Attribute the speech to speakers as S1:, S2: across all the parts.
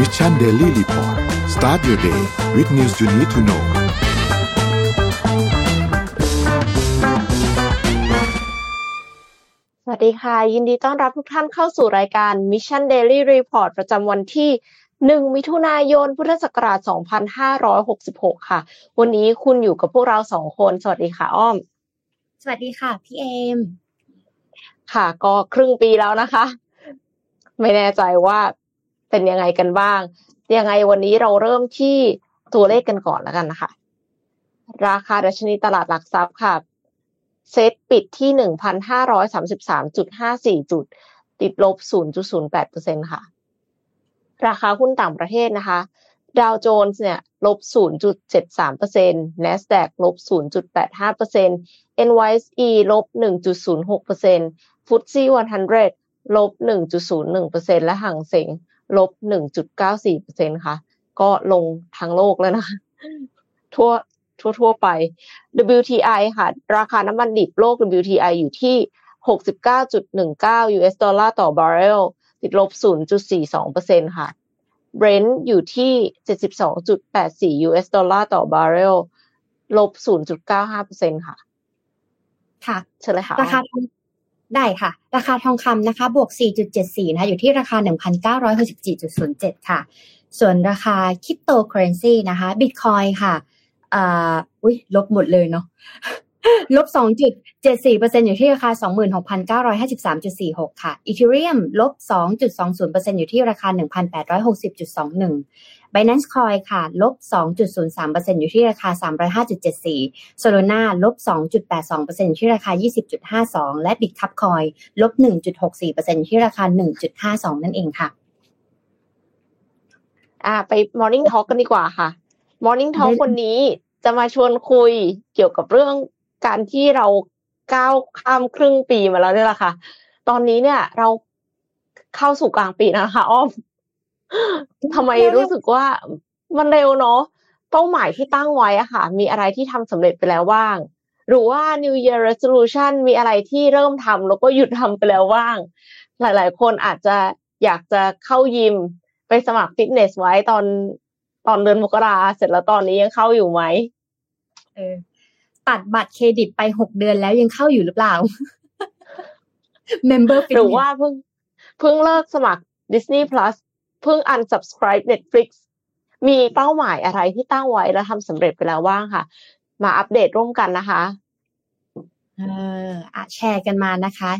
S1: Mission Daily Report start your day with news you need to know
S2: สวัสดีค่ะ ยินดีต้อนรับทุกท่านเข้าสู่รายการ Mission Daily Report ประจำวันที่1มิถุนายน พุทธศักราช 2566 ค่ะ วันนี้คุณอยู่กับพวกเราสองคน สวัสดีค่ะอ้อม
S3: สวัสดีค่ะ พี่เอม
S2: ค่ะ ก็ครึ่งปีแล้วนะคะ ไม่แน่ใจว่า เป็นยังไงกันบ้าง ยังไงวันนี้เราเริ่มที่ตัวเลขกันก่อนแล้วกันนะคะราคาดัชนีตลาดหลักทรัพย์ค่ะ เซตปิดที่หนึ่งพันห้าร้อยสามสิบสามจุดห้าสี่จุด ติดลบศูนย์จุดศูนย์แปดเปอร์เซ็นค่ะ ราคาหุ้นต่างประเทศนะคะ ดาวโจนส์เนี่ยลบศูนย์จุดเจ็ดสามเปอร์เซ็นต์ NASDAQ ลบศูนย์จุดแปดห้าเปอร์เซ็นต์ NYSE ลบหนึ่งจุดศูนย์หกเปอร์เซ็นต์FTSE one hundred ลบหนึ่งจุดศูนย์หนึ่งเปอร์เซ็นต์และฮั่งเส็ง ลบหนึ่งจุดเก้าสี่เปอร์เซ็นต์ค่ะ ก็ลงทั้งโลกแล้วนะคะทั่วทั่วทั่วไป WTI ค่ะ ราคาน้ำมันดิบโลก WTI อยู่ที่69.19 US ดอลลาร์ต่อบาร์เรลติดลบ0.42%ค่ะ Brent อยู่ที่72.84 US ดอลลาร์ต่อบาร์เรลลบ0.95%ค่ะ
S3: ค่ะ
S2: เชิญเลยค่ะ
S3: ราคาทอง ได้ค่ะ ราคาทองคำนะคะ บวก 4.74 นะคะ อยู่ที่ราคา 1,964.07 ค่ะ ส่วนราคาคริปโตเคอเรนซีนะคะบิตคอยค่ะอ่าอุ้ยลบหมดเลยเนาะ ลบ 2.74%อยู่ที่ราคา 26,953.46 ค่ะอีเทเรียมลบ 2.20%อยู่ที่ราคา 1,860.21 Binance Coin ค่ะ ลบ 2.03%อยู่ที่ราคา 305.74 Solana ลบ 2.82%อยู่ที่ราคา 20.52 และ Bitcup Coin ลบ 1.64%อยู่ที่ราคา 1.52 นั่นเองค่ะ
S2: อ่า ไป Morning Talk กันดีกว่าค่ะ Morning Talk วันนี้จะมาชวนคุยเกี่ยวกับเรื่อง การที่เราก้าวข้ามครึ่งปีมาแล้วเนี่ยแหละค่ะ ตอนนี้เนี่ยเราเข้าสู่กลางปีนะคะอ้อมทำไมรู้สึกว่ามันเร็วเนาะเป้าหมายที่ตั้งไว้อะค่ะ มีอะไรที่ทำสำเร็จไปแล้วบ้าง หรือว่า New Year Resolution มีอะไรที่เริ่มทำแล้วก็หยุดทำไปแล้วบ้าง หลาย ๆ คนอาจจะอยากจะเข้ายิมไปสมัครฟิตเนสไว้ตอนตอนเดือนมกราเสร็จแล้วตอนนี้ยังเข้าอยู่ไหม
S3: เออ ตัดบัตรเครดิตไปหกเดือนแล้วยังเข้าอยู่หรือเปล่า Member
S2: หรือว่าเพิ่งเพิ่งเลิกสมัคร Disney Plus เพิ่ง unsubscribe Netflix มีเป้าหมายอะไรที่ตั้งไว้แล้วทำสำเร็จไปแล้วบ้างค่ะ มาอัปเดตร่วมกันนะคะ
S3: เอออะแชร์กันมานะคะ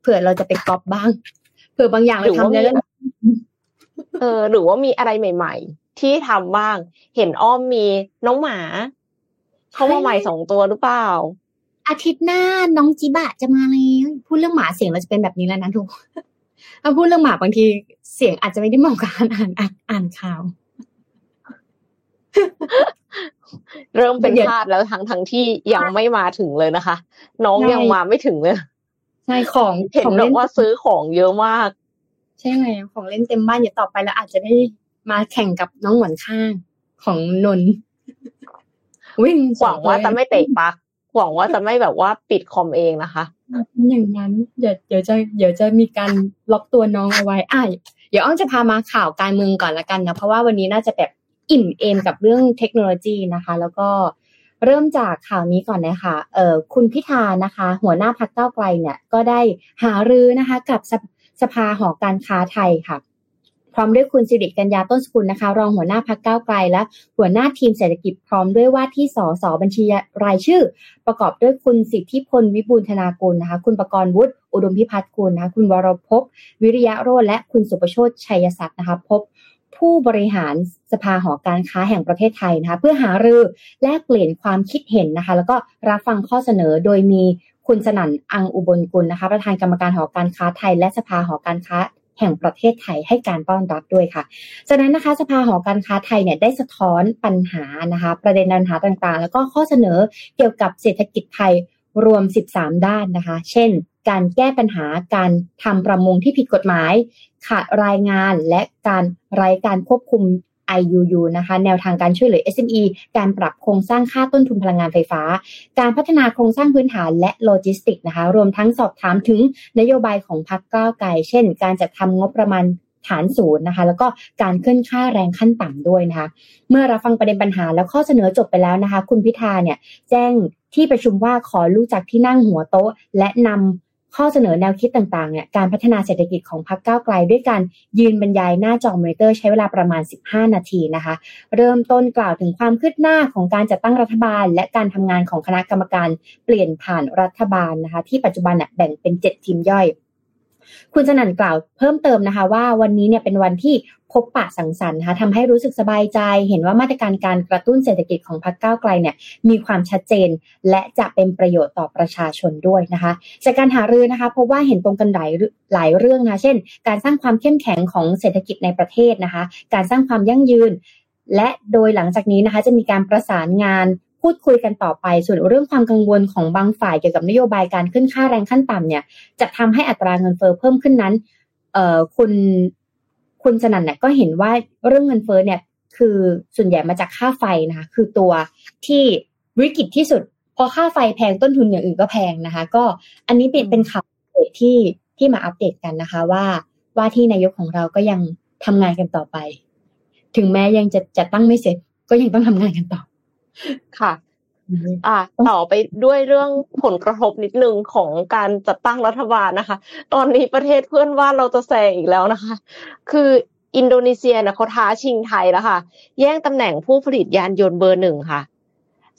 S3: เผื่อเราจะไปก๊อปบ้าง เผื่อบางอย่างเราทำแล้ว
S2: เออ หรือว่ามีอะไรใหม่ ๆ ที่ทำบ้าง เห็นอ้อมมีน้องหมา เขามาใหม่สองตัวหรือเปล่า
S3: อาทิตย์หน้าน้องจิบะจะมาแล้วพูดเรื่องหมาเสียงเราจะเป็นแบบนี้แล้วนะทุกถ้าพูดเรื่องหมาบางทีเสียงอาจจะไม่ได้เหมาะกับการอ่านอ่านอ่านข่าว
S2: เริ่มเป็นทาสแล้วทั้งทั้งที่ยังไม่มาถึงเลยนะคะ น้องยังมาไม่ถึงเลย
S3: ใช่ของ
S2: เห็น
S3: ของ
S2: บ
S3: เล่
S2: อนกว่าซื้อของเยอะมาก
S3: ใช่ไงของเล่นเต็มบ้านเดี๋ยวต่อไปแล้วอาจจะได้มาแข่งกับน้องหมอนข้างของนนท์ วิ่ง
S2: หวังว่าจะไม่เตะปักหวังว่าจะไม่แบบว่าปิดคอมเองนะคะ
S3: อย่างนั้นเดี๋ยวเดี๋ยวจะเดี๋ยวจะมีการล็อกตัวน้องเอาไว้อะเดี๋ยวอ้อมจะพามาข่าวการเมืองก่อนละกันนะเพราะว่าวันนี้น่าจะแบบอิ่มเอมกับเรื่องเทคโนโลยีนะคะ แล้วก็เริ่มจากข่าวนี้ก่อนนะคะเอ่อคุณพิธานะคะ หัวหน้าพักเก้าไกลเนี่ยก็ได้หารือนะคะ กับสภสภาหอการค้าไทยค่ะ พร้อมด้วยคุณสิริกัญญาต้นสกุลนะคะ รองหัวหน้าพักเก้าไกล และหัวหน้าทีมเศรษฐกิจพร้อมด้วยว่าที่สสบัญชีรายชื่อ ประกอบด้วยคุณสิทธิพลวิบูลธนากุลนะคะ คุณประกรณ์วุฒิอุดมพิพัฒน์กุลนะคะคุณวรพวิริยะโรจและคุณสุประโชตชัยศักดิ์นะคะพบผู้บริหารสภาหอการค้าแห่งประเทศไทยนะคะ เพื่อหารือแลกเปลี่ยนความคิดเห็นนะคะ แล้วก็รับฟังข้อเสนอโดยมีคุณสนั่นอังอุบลกุลนะคะ ประธานกรรมการหอการค้าไทย และสภาหอการค้า แห่งประเทศไทยให้การต้อนรับด้วยค่ะ จากนั้นนะคะสภาหอการค้าไทยเนี่ยได้สะท้อนปัญหานะคะ ประเด็นปัญหาต่างๆ แล้วก็ข้อเสนอเกี่ยวกับเศรษฐกิจไทยรวม 13 ด้านนะคะ เช่น การแก้ปัญหาการทำประมงที่ผิดกฎหมาย ขาดรายงานและการไร้การควบคุม IUU นะคะแนวทางการช่วยเหลือ SME การปรับโครงสร้างค่าต้นทุนพลังงานไฟฟ้า การพัฒนาโครงสร้างพื้นฐานและโลจิสติกส์นะคะรวมทั้งสอบถามถึงนโยบายของพรรคก้าวไกลเช่น การจัดทำงบประมาณฐานศูนย์นะคะแล้วก็การขึ้นค่าแรงขั้นต่ำด้วยนะคะเมื่อรับฟังประเด็นปัญหาแล้วข้อเสนอจบไปแล้วนะคะ คุณพิธาเนี่ยแจ้งที่ประชุมว่าขอรู้จักที่นั่งหัวโต๊ะ และนำ ข้อเสนอแนวคิดต่างๆเนี่ยการพัฒนาเศรษฐกิจของพรรคก้าวไกล ด้วยการยืนบรรยายหน้าจอมอนิเตอร์ใช้เวลาประมาณ 15 นาทีนะคะ เริ่มต้นกล่าวถึงความคืบหน้าของการจัดตั้งรัฐบาล และการทำงานของคณะกรรมการเปลี่ยนผ่านรัฐบาลนะคะ ที่ปัจจุบันแบ่งเป็น 7 ทีมย่อยคุณสนั่นกล่าวเพิ่มเติมนะคะว่าวันนี้เนี่ยเป็นวันที่ พบปะสังสรรค์นะคะทำให้รู้สึกสบายใจ เห็นว่ามาตรการการกระตุ้นเศรษฐกิจของพรรคก้าวไกลเนี่ยมีความชัดเจน และจะเป็นประโยชน์ต่อประชาชนด้วยนะคะ จากการหารือนะคะพบว่าเห็นตรงกันหลายหลายเรื่องนะเช่น การสร้างความเข้มแข็งของเศรษฐกิจในประเทศนะคะ การสร้างความยั่งยืน และโดยหลังจากนี้นะคะจะมีการประสานงานพูดคุยกันต่อไปส่วนเรื่องความกังวลของบางฝ่ายเกี่ยวกับนโยบายการขึ้นค่าแรงขั้นต่ำเนี่ยจะทำให้อัตราเงินเฟอ้อเพิ่มขึ้นนั้น เอ่อคุณ คุณสนั่นเนี่ยก็เห็นว่าเรื่องเงินเฟ้อเนี่ยคือส่วนใหญ่มาจากค่าไฟนะคะคือตัวที่วิกฤตที่สุด พอค่าไฟแพงต้นทุนอย่างอื่นก็แพงนะคะ ก็อันนี้เป็นเป็นข่าวที่ที่มาอัปเดตกันนะคะว่าว่าที่นายกของเราก็ยังทำงานกันต่อไป ถึงแม้ยังจะจะตั้งไม่เสร็จ ก็ยังต้องทำงานกันต่อ
S2: ค่ะ อ่าต่อไปด้วยเรื่องผลกระทบนิดนึงของการจัดตั้งรัฐบาลนะคะ ตอนนี้ประเทศเพื่อนบ้านเราจะแซงอีกแล้วนะคะ คืออินโดนีเซียนะเขาท้าชิงไทยแล้วค่ะ แย่งตำแหน่งผู้ผลิตยานยนต์เบอร์หนึ่งค่ะ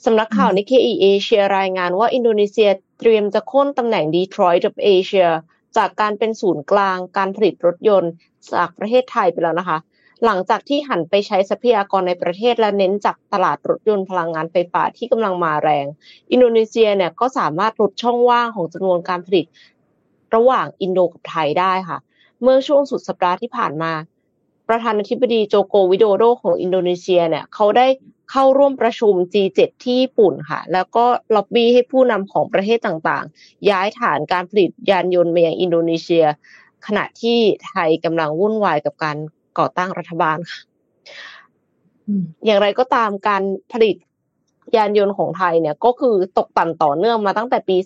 S2: สำนักข่าว Nikkei Asia รายงานว่าอินโดนีเซียเตรียมจะโค่นตำแหน่งดีทรอยต์แห่งเอเชียจากการเป็นศูนย์กลางการผลิตรถยนต์จากประเทศไทยไปแล้วนะคะ หลังจากที่หันไปใช้ทรัพยากรในประเทศและเน้นจากตลาดรถยนต์พลังงานไฟฟ้าที่กำลังมาแรง อินโดนีเซียเนี่ยก็สามารถลดช่องว่างของจำนวนการผลิต ระหว่างอินโดกับไทยได้ค่ะ เมื่อช่วงสุดสัปดาห์ที่ผ่านมา ประธานาธิบดีโจโกวิโดโดของอินโดนีเซียเนี่ยเขาได้เข้าร่วมประชุม G7 ที่ญี่ปุ่นค่ะ แล้วก็ล็อบบี้ให้ผู้นำของประเทศต่างๆ ย้ายฐานการผลิตยานยนต์มายังอินโดนีเซีย ขณะที่ไทยกำลังวุ่นวายกับการ ก่อตั้งรัฐบาลค่ะอย่างไรก็ตามการผลิตยานยนต์ของไทยเนี่ยก็คือตกต่ำต่อเนื่องมาตั้งแต่ปี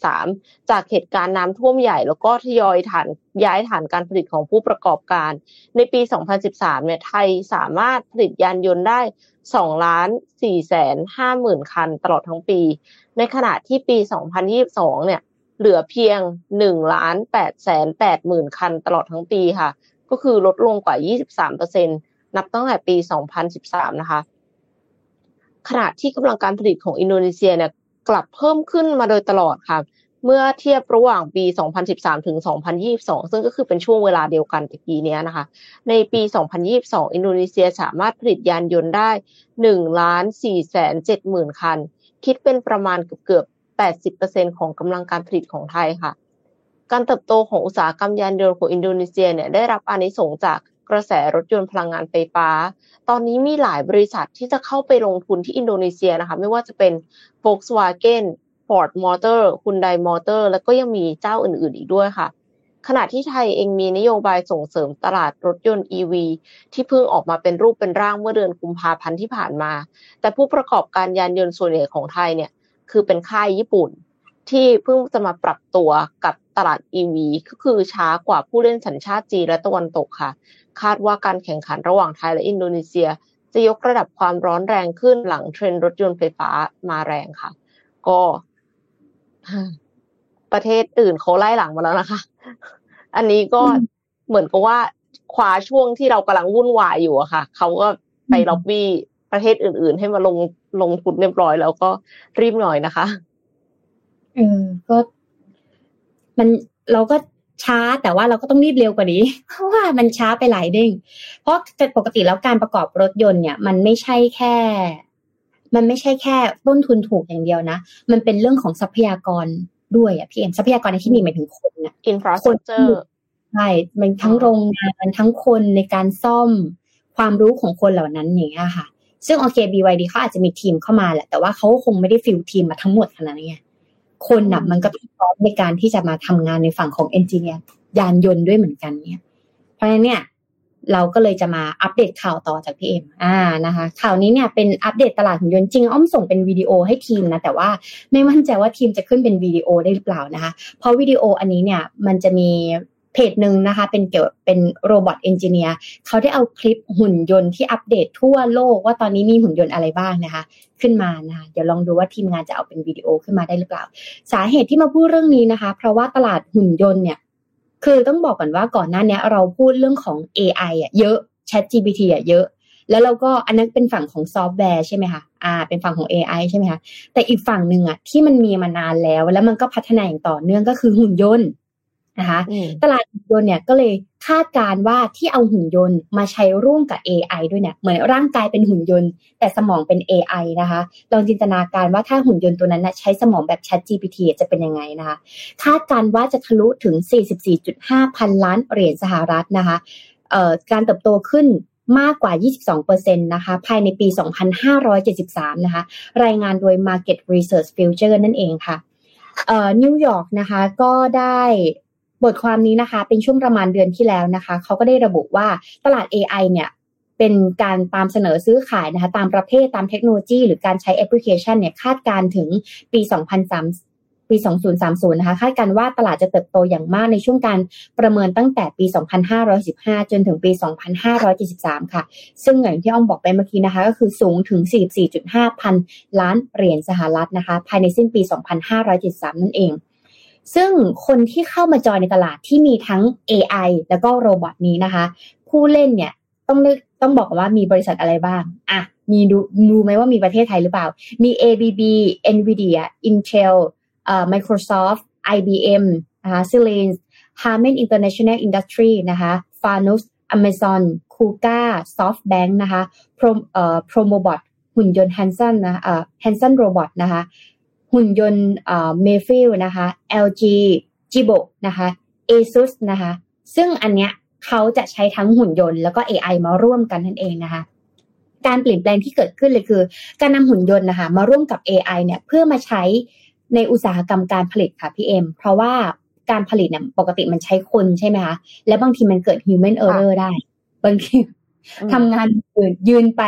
S2: 2013 จากเหตุการณ์น้ำท่วมใหญ่ แล้วก็ทยอยฐานย้ายฐานการผลิตของผู้ประกอบการ ในปี 2013 เนี่ยไทยสามารถผลิตยานยนต์ได้ 2 ล้าน4แสน5หมื่นคันตลอดทั้งปี ในขณะที่ปี 2022 เนี่ยเหลือเพียง1ล้าน8แสน8หมื่นคันตลอดทั้งปีค่ะ ก็คือลดลงกว่า 23%นับตั้งแต่ปี 2013 นะคะ ขณะที่กำลังการผลิตของอินโดนีเซียเนี่ยกลับเพิ่มขึ้นมาโดยตลอดค่ะ เมื่อเทียบระหว่างปี 2013 ถึง 2022 ซึ่งก็คือเป็นช่วงเวลาเดียวกันตะกี้นี้นะคะ ในปี 2022 อินโดนีเซียสามารถผลิตยานยนต์ได้1ล้าน4แสน7หมื่นคัน คิดเป็นประมาณเกือบ80%ของกำลังการผลิตของไทยค่ะ การเติบโตของอุตสาหกรรมยานยนต์ของอินโดนีเซียเนี่ยได้รับอานิสงส์จากกระแสรถยนต์พลังงานไฟฟ้า ตอนนี้มีหลายบริษัทที่จะเข้าไปลงทุนที่อินโดนีเซียนะคะไม่ว่าจะเป็น Volkswagen Ford Motor Hyundai Motor แล้วก็ยังมีเจ้าอื่น ๆ อีกด้วยค่ะ ขณะที่ไทยเองมีนโยบายส่งเสริมตลาดรถยนต์ EV ที่เพิ่งออกมาเป็นรูปเป็นร่างเมื่อเดือนกุมภาพันธ์ที่ผ่านมา แต่ผู้ประกอบการยานยนต์ส่วนใหญ่ของไทยเนี่ยคือเป็นค่ายญี่ปุ่น ที่เพิ่งจะมาปรับตัวกับตลาด EV ก็คือช้ากว่าผู้เล่นสัญชาติจีนและตะวันตกค่ะ คาดว่าการแข่งขันระหว่างไทยและอินโดนีเซีย จะยกระดับความร้อนแรงขึ้นหลังเทรนด์รถยนต์ไฟฟ้ามาแรงค่ะ ก็ประเทศอื่นเขาไล่หลังมาแล้วนะคะ อันนี้ก็เหมือนกับว่าคว้าช่วงที่เรากำลังวุ่นวายอยู่อะค่ะ เขาก็ไปล็อบบี้ประเทศอื่น ๆ ให้มาลงลงทุนเรียบร้อยแล้วก็รีบหน่อยนะคะ
S3: เออก็มันเราก็ช้าแต่ว่าเราก็ต้องรีบเร็วกว่านี้ เพราะว่ามันช้าไปหลายเด้งเพราะปกติแล้วการประกอบรถยนต์เนี่ย มันไม่ใช่แค่ มันไม่ใช่แค่ต้นทุนถูกอย่างเดียวนะ มันเป็นเรื่องของทรัพยากรด้วยอะพี่เอ็มทรัพยากรในที่นี้หมายถึงคนนะ
S2: infrastructure
S3: ใช่มันทั้งโรงงานทั้งคนในการซ่อมความรู้ของคนเหล่านั้นอย่างเงี้ยค่ะ ซึ่งโอเค BYD เขาอาจจะมีทีมเข้ามาแหละแต่ว่าเขาคงไม่ได้ full team มาทั้งหมดขนาดนี้ คนน่ะมันก็ต้องพร้อมในการที่จะมาทำงานในฝั่งของ engineer ยานยนต์ด้วยเหมือนกันเนี่ย เพราะฉะนั้นเนี่ยเราก็เลยจะมาอัปเดตข่าวต่อจากพี่เอ็มอ่านะคะ ข่าวนี้เนี่ยเป็นอัปเดตตลาดหุ่นยนต์จริงอ้อมส่งเป็นวิดีโอให้ทีมนะ แต่ว่าไม่มั่นใจว่าทีมจะขึ้นเป็นวิดีโอได้หรือเปล่านะคะ เพราะวิดีโออันนี้เนี่ยมันจะมี เพจหนึ่งนะคะ เป็นเกี่ยวเป็น robot engineer เขาได้เอาคลิปหุ่นยนต์ที่อัปเดตทั่วโลกว่าตอนนี้มีหุ่นยนต์อะไรบ้างนะคะ ขึ้นมานะคะเดี๋ยวลองดูว่าทีมงานจะเอาเป็นวิดีโอขึ้นมาได้หรือเปล่า สาเหตุที่มาพูดเรื่องนี้นะคะ เพราะว่าตลาดหุ่นยนต์เนี่ย คือต้องบอกก่อนว่าก่อนหน้านี้เราพูดเรื่องของ AI อะเยอะ Chat GPT อะเยอะแล้วเราก็อันนั้นเป็นฝั่งของซอฟต์แวร์ใช่ไหมคะอ่า เป็นฝั่งของ AI ใช่ไหมคะ แต่อีกฝั่งหนึ่งอะที่มันมีมานานแล้ว แล้วมันก็พัฒนาอย่างต่อเนื่องก็คือหุ่นยนต์ นะคะตลาดหุ่นยนต์เนี่ยก็เลยคาดการว่าที่เอาหุ่นยนต์มาใช้ร่วมกับ AI ด้วยเนี่ยเหมือนร่างกายเป็นหุ่นยนต์ แต่สมองเป็น AI นะคะลองจินตนาการว่าถ้าหุ่นยนต์ตัวนั้นนะใช้สมองแบบ Chat GPT จะเป็นยังไงนะคะคาดการว่าจะทะลุถึง 44.5 พันล้านเหรียญสหรัฐนะคะเอ่อการเติบโตขึ้นมากกว่า 22%นะคะ ภายในปี 2573 นะคะ รายงานโดย Market Research Future นั่นเองค่ะ เอ่อ นิวยอร์กนะคะ ก็ได้ บทความนี้นะคะ เป็นช่วงประมาณเดือนที่แล้วนะคะ เขาก็ได้ระบุว่าตลาด AI เนี่ยเป็นการตามเสนอซื้อขายนะคะ ตามประเภทตามเทคโนโลยี หรือการใช้แอปพลิเคชันเนี่ยคาดการถึงปี 2003ปี 2030 นะคะ คาดการว่าตลาดจะเติบโตอย่างมากในช่วงการประเมินตั้งแต่ปี 2515 จนถึงปี 2573 ค่ะ ซึ่งอย่างที่อ้อมบอกไปเมื่อกี้นะคะ ก็คือสูงถึง 44.5 พันล้านเหรียญสหรัฐนะคะ ภายในสิ้นปี 2573 นั่นเอง ซึ่งคนที่เข้ามาจอยในตลาดที่มีทั้ง AI แล้วก็โรบอทนี้นะคะ ผู้เล่นเนี่ยต้องนึกต้องบอกว่ามีบริษัทอะไรบ้างอะมีดูดูไหมว่ามีประเทศไทยหรือเปล่า มี ABB Nvidia Intel เอ่อ Microsoft IBM นะคะ Siemens Harman International Industry นะคะ Fanuc Amazon Kuka SoftBank นะคะ Pro เอ่อ Promobot หุ่นยนต์ Hanson นะเอ่อ Hanson Robot นะคะ หุ่นยนต์เอ่อ Mayfield นะคะ LG Jibo นะคะ ASUS นะคะ ซึ่งอันเนี้ยเขาจะใช้ทั้งหุ่นยนต์แล้วก็ AI มาร่วมกันนั่นเองนะคะ การเปลี่ยนแปลงที่เกิดขึ้นเลยคือ การนำหุ่นยนต์นะคะ มาร่วมกับ AI เนี่ยเพื่อมาใช้ในอุตสาหกรรมการผลิตค่ะพี่เอ็มเพราะว่าการผลิตเนี่ยปกติมันใช้คนใช่ไหมคะและบางทีมันเกิด human error ได้ บางทีทำงานอื่นยืนไป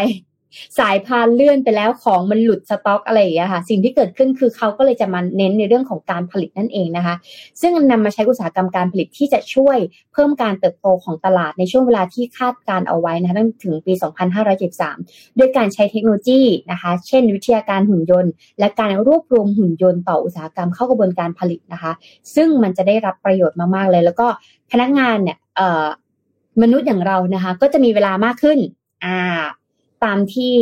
S3: สายพานเลื่อนไปแล้วของมันหลุดสต็อกอะไรอย่างเงี้ยค่ะ สิ่งที่เกิดขึ้นคือเขาก็เลยจะมาเน้นในเรื่องของการผลิตนั่นเองนะคะ ซึ่งนำมาใช้อุตสาหกรรมการผลิตที่จะช่วยเพิ่มการเติบโตของตลาดในช่วงเวลาที่คาดการเอาไว้นะคะตั้งถึงปี 2573 ด้วยการใช้เทคโนโลยีนะคะ เช่น วิทยาการหุ่นยนต์ และการรวบรวมหุ่นยนต์ต่ออุตสาหกรรมเข้ากระบวนการผลิตนะคะ ซึ่งมันจะได้รับประโยชน์มากๆเลย แล้วก็พนักงานเนี่ยมนุษย์อย่างเรานะคะ ก็จะมีเวลามากขึ้น อ่า ตามที่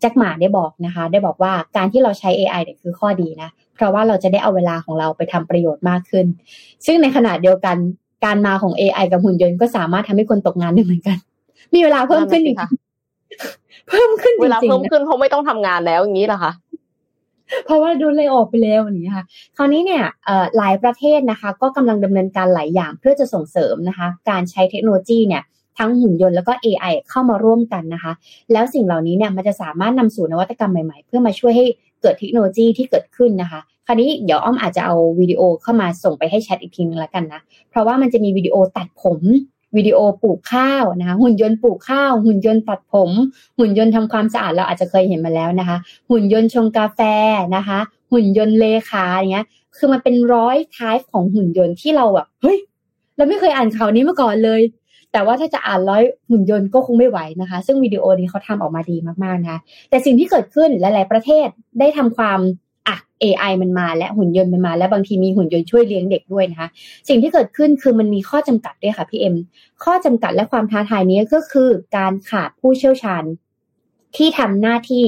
S3: แจ็คหมาได้บอกนะคะ ได้บอกว่าการที่เราใช้ AI เนี่ยคือข้อดีนะ เพราะว่าเราจะได้เอาเวลาของเราไปทำประโยชน์มากขึ้น ซึ่งในขณะเดียวกันการมาของ AI กับหุ่นยนต์ก็สามารถทำให้คนตกงานได้เหมือนกัน มีเวลาเพิ่มขึ้นอีกเพิ่มขึ้น
S2: เวลาเพิ่มขึ้นเพราะไม่ต้องทำงานแล้วอย่างนี้เหรอคะ
S3: เพราะว่าโดนเลยออกไปแล้วอย่างนี้ค่ะ คราวนี้เนี่ยหลายประเทศนะคะ ก็กำลังดำเนินการหลายอย่างเพื่อจะส่งเสริมนะคะ การใช้เทคโนโลยีเนี่ย ทั้งหุ่นยนต์แล้วก็ AI เข้ามาร่วมกันนะคะ แล้วสิ่งเหล่านี้เนี่ยมันจะสามารถนำสู่นวัตกรรมใหม่ๆ เพื่อมาช่วยให้เกิดเทคโนโลยีที่เกิดขึ้นนะคะ คราวนี้เดี๋ยวอ้อมอาจจะเอาวิดีโอเข้ามาส่งไปให้แชทอีกทีนึงแล้วกันนะ เพราะว่ามันจะมีวิดีโอตัดผมวิดีโอปลูกข้าวนะคะหุ่นยนต์ปลูกข้าว หุ่นยนต์ตัดผม หุ่นยนต์ทำความสะอาดเราอาจจะเคยเห็นมาแล้วนะคะ หุ่นยนต์ชงกาแฟนะคะ หุ่นยนต์เลขาอย่างเงี้ย คือมันเป็นร้อยทายของหุ่นยนต์ที่เราแบบเฮ้ยเราไม่เคยอ่านข่าวนี้มาก่อนเลย แต่ว่าถ้าจะอ่านร้อยหุ่นยนต์ก็คงไม่ไหวนะคะ ซึ่งวิดีโอนี้เขาทำออกมาดีมากๆนะคะแต่สิ่งที่เกิดขึ้นหลาย ๆ ประเทศได้ทำความอะ AI มันมาและหุ่นยนต์มันมา และบางทีมีหุ่นยนต์ช่วยเลี้ยงเด็กด้วยนะคะ สิ่งที่เกิดขึ้นคือมันมีข้อจำกัดด้วยค่ะพี่เอ็มข้อจำกัดและความท้าทายนี้ก็คือการขาดผู้เชี่ยวชาญที่ทำหน้าที่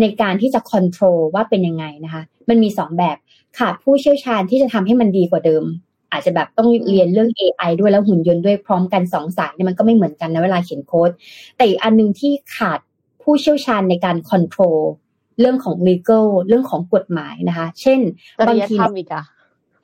S3: ในการที่จะควบคุมว่าเป็นยังไงนะคะ มันมีสองแบบขาดผู้เชี่ยวชาญที่จะทำให้มันดีกว่าเดิม อาจจะแบบต้องเรียนเรื่อง AI ด้วยแล้วหุ่นยนต์ด้วยพร้อมกันสองสายเนี่ยมันก็ไม่เหมือนกันนะเวลาเขียนโค้ด แต่อีกอันนึงที่ขาดผู้เชี่ยวชาญในการ control เรื่องของ legal เรื่องของกฎหมายนะคะ เช่น
S2: บางที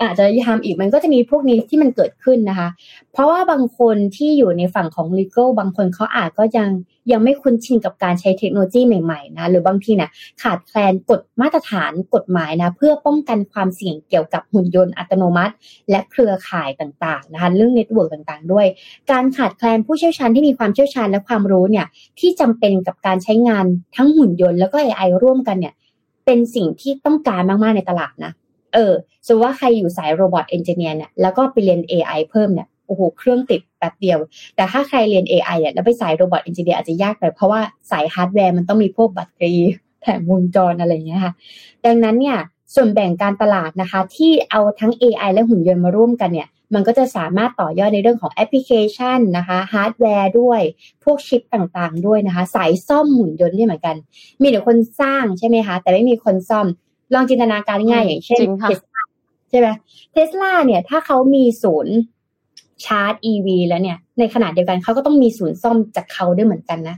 S3: อาจจะยามอีกมันก็จะมีพวกนี้ที่มันเกิดขึ้นนะคะ เพราะว่าบางคนที่อยู่ในฝั่งของ legal บางคนเขาอาจก็ยังยังไม่คุ้นชินกับการใช้เทคโนโลยีใหม่ๆนะ หรือบางทีเนี่ยขาดแคลนกฎมาตรฐานกฎหมายนะ เพื่อป้องกันความเสี่ยงเกี่ยวกับหุ่นยนต์อัตโนมัติ และเครือข่ายต่างๆนะคะเรื่อง network ต่างๆ ด้วย การขาดแคลนผู้เชี่ยวชาญที่มีความเชี่ยวชาญและความรู้เนี่ยที่จำเป็นกับการใช้งานทั้งหุ่นยนต์แล้วก็ AI ร่วมกันเนี่ยเป็นสิ่งที่ต้องการมากๆในตลาดนะ เออสมมติว่าใครอยู่สาย robot engineer เนี่ยแล้วก็ไปเรียน AI เพิ่มเนี่ยโอ้โหเครื่องติดแป๊บเดียว แต่ถ้าใครเรียน AI อะแล้วไปสาย robot engineer อาจจะยากหน่อยเพราะว่าสายฮาร์ดแวร์มันต้องมีพวกแบตเตอรี่แถมวงจรอะไรเงี้ยค่ะ ดังนั้นเนี่ยส่วนแบ่งการตลาดนะคะ ที่เอาทั้ง AI และหุ่นยนต์มาร่วมกันเนี่ย มันก็จะสามารถต่อยอดในเรื่องของแอปพลิเคชันนะคะฮาร์ดแวร์ด้วย พวกชิปต่างๆ ด้วยนะคะ สายซ่อมหุ่นยนต์นี่เหมือนกัน มีแต่คนสร้างใช่ไหมคะ แต่ไม่มีคนซ่อม ลองจินตนาการง่ายอย่างเช่น
S2: จริงค่ะ
S3: เทสลาใช่ไหมเทสลาเนี่ยถ้าเขามีศูนย์ชาร์จ EV แล้วเนี่ย ในขณะเดียวกันเขาก็ต้องมีศูนย์ซ่อมจากเขาด้วยเหมือนกันนะ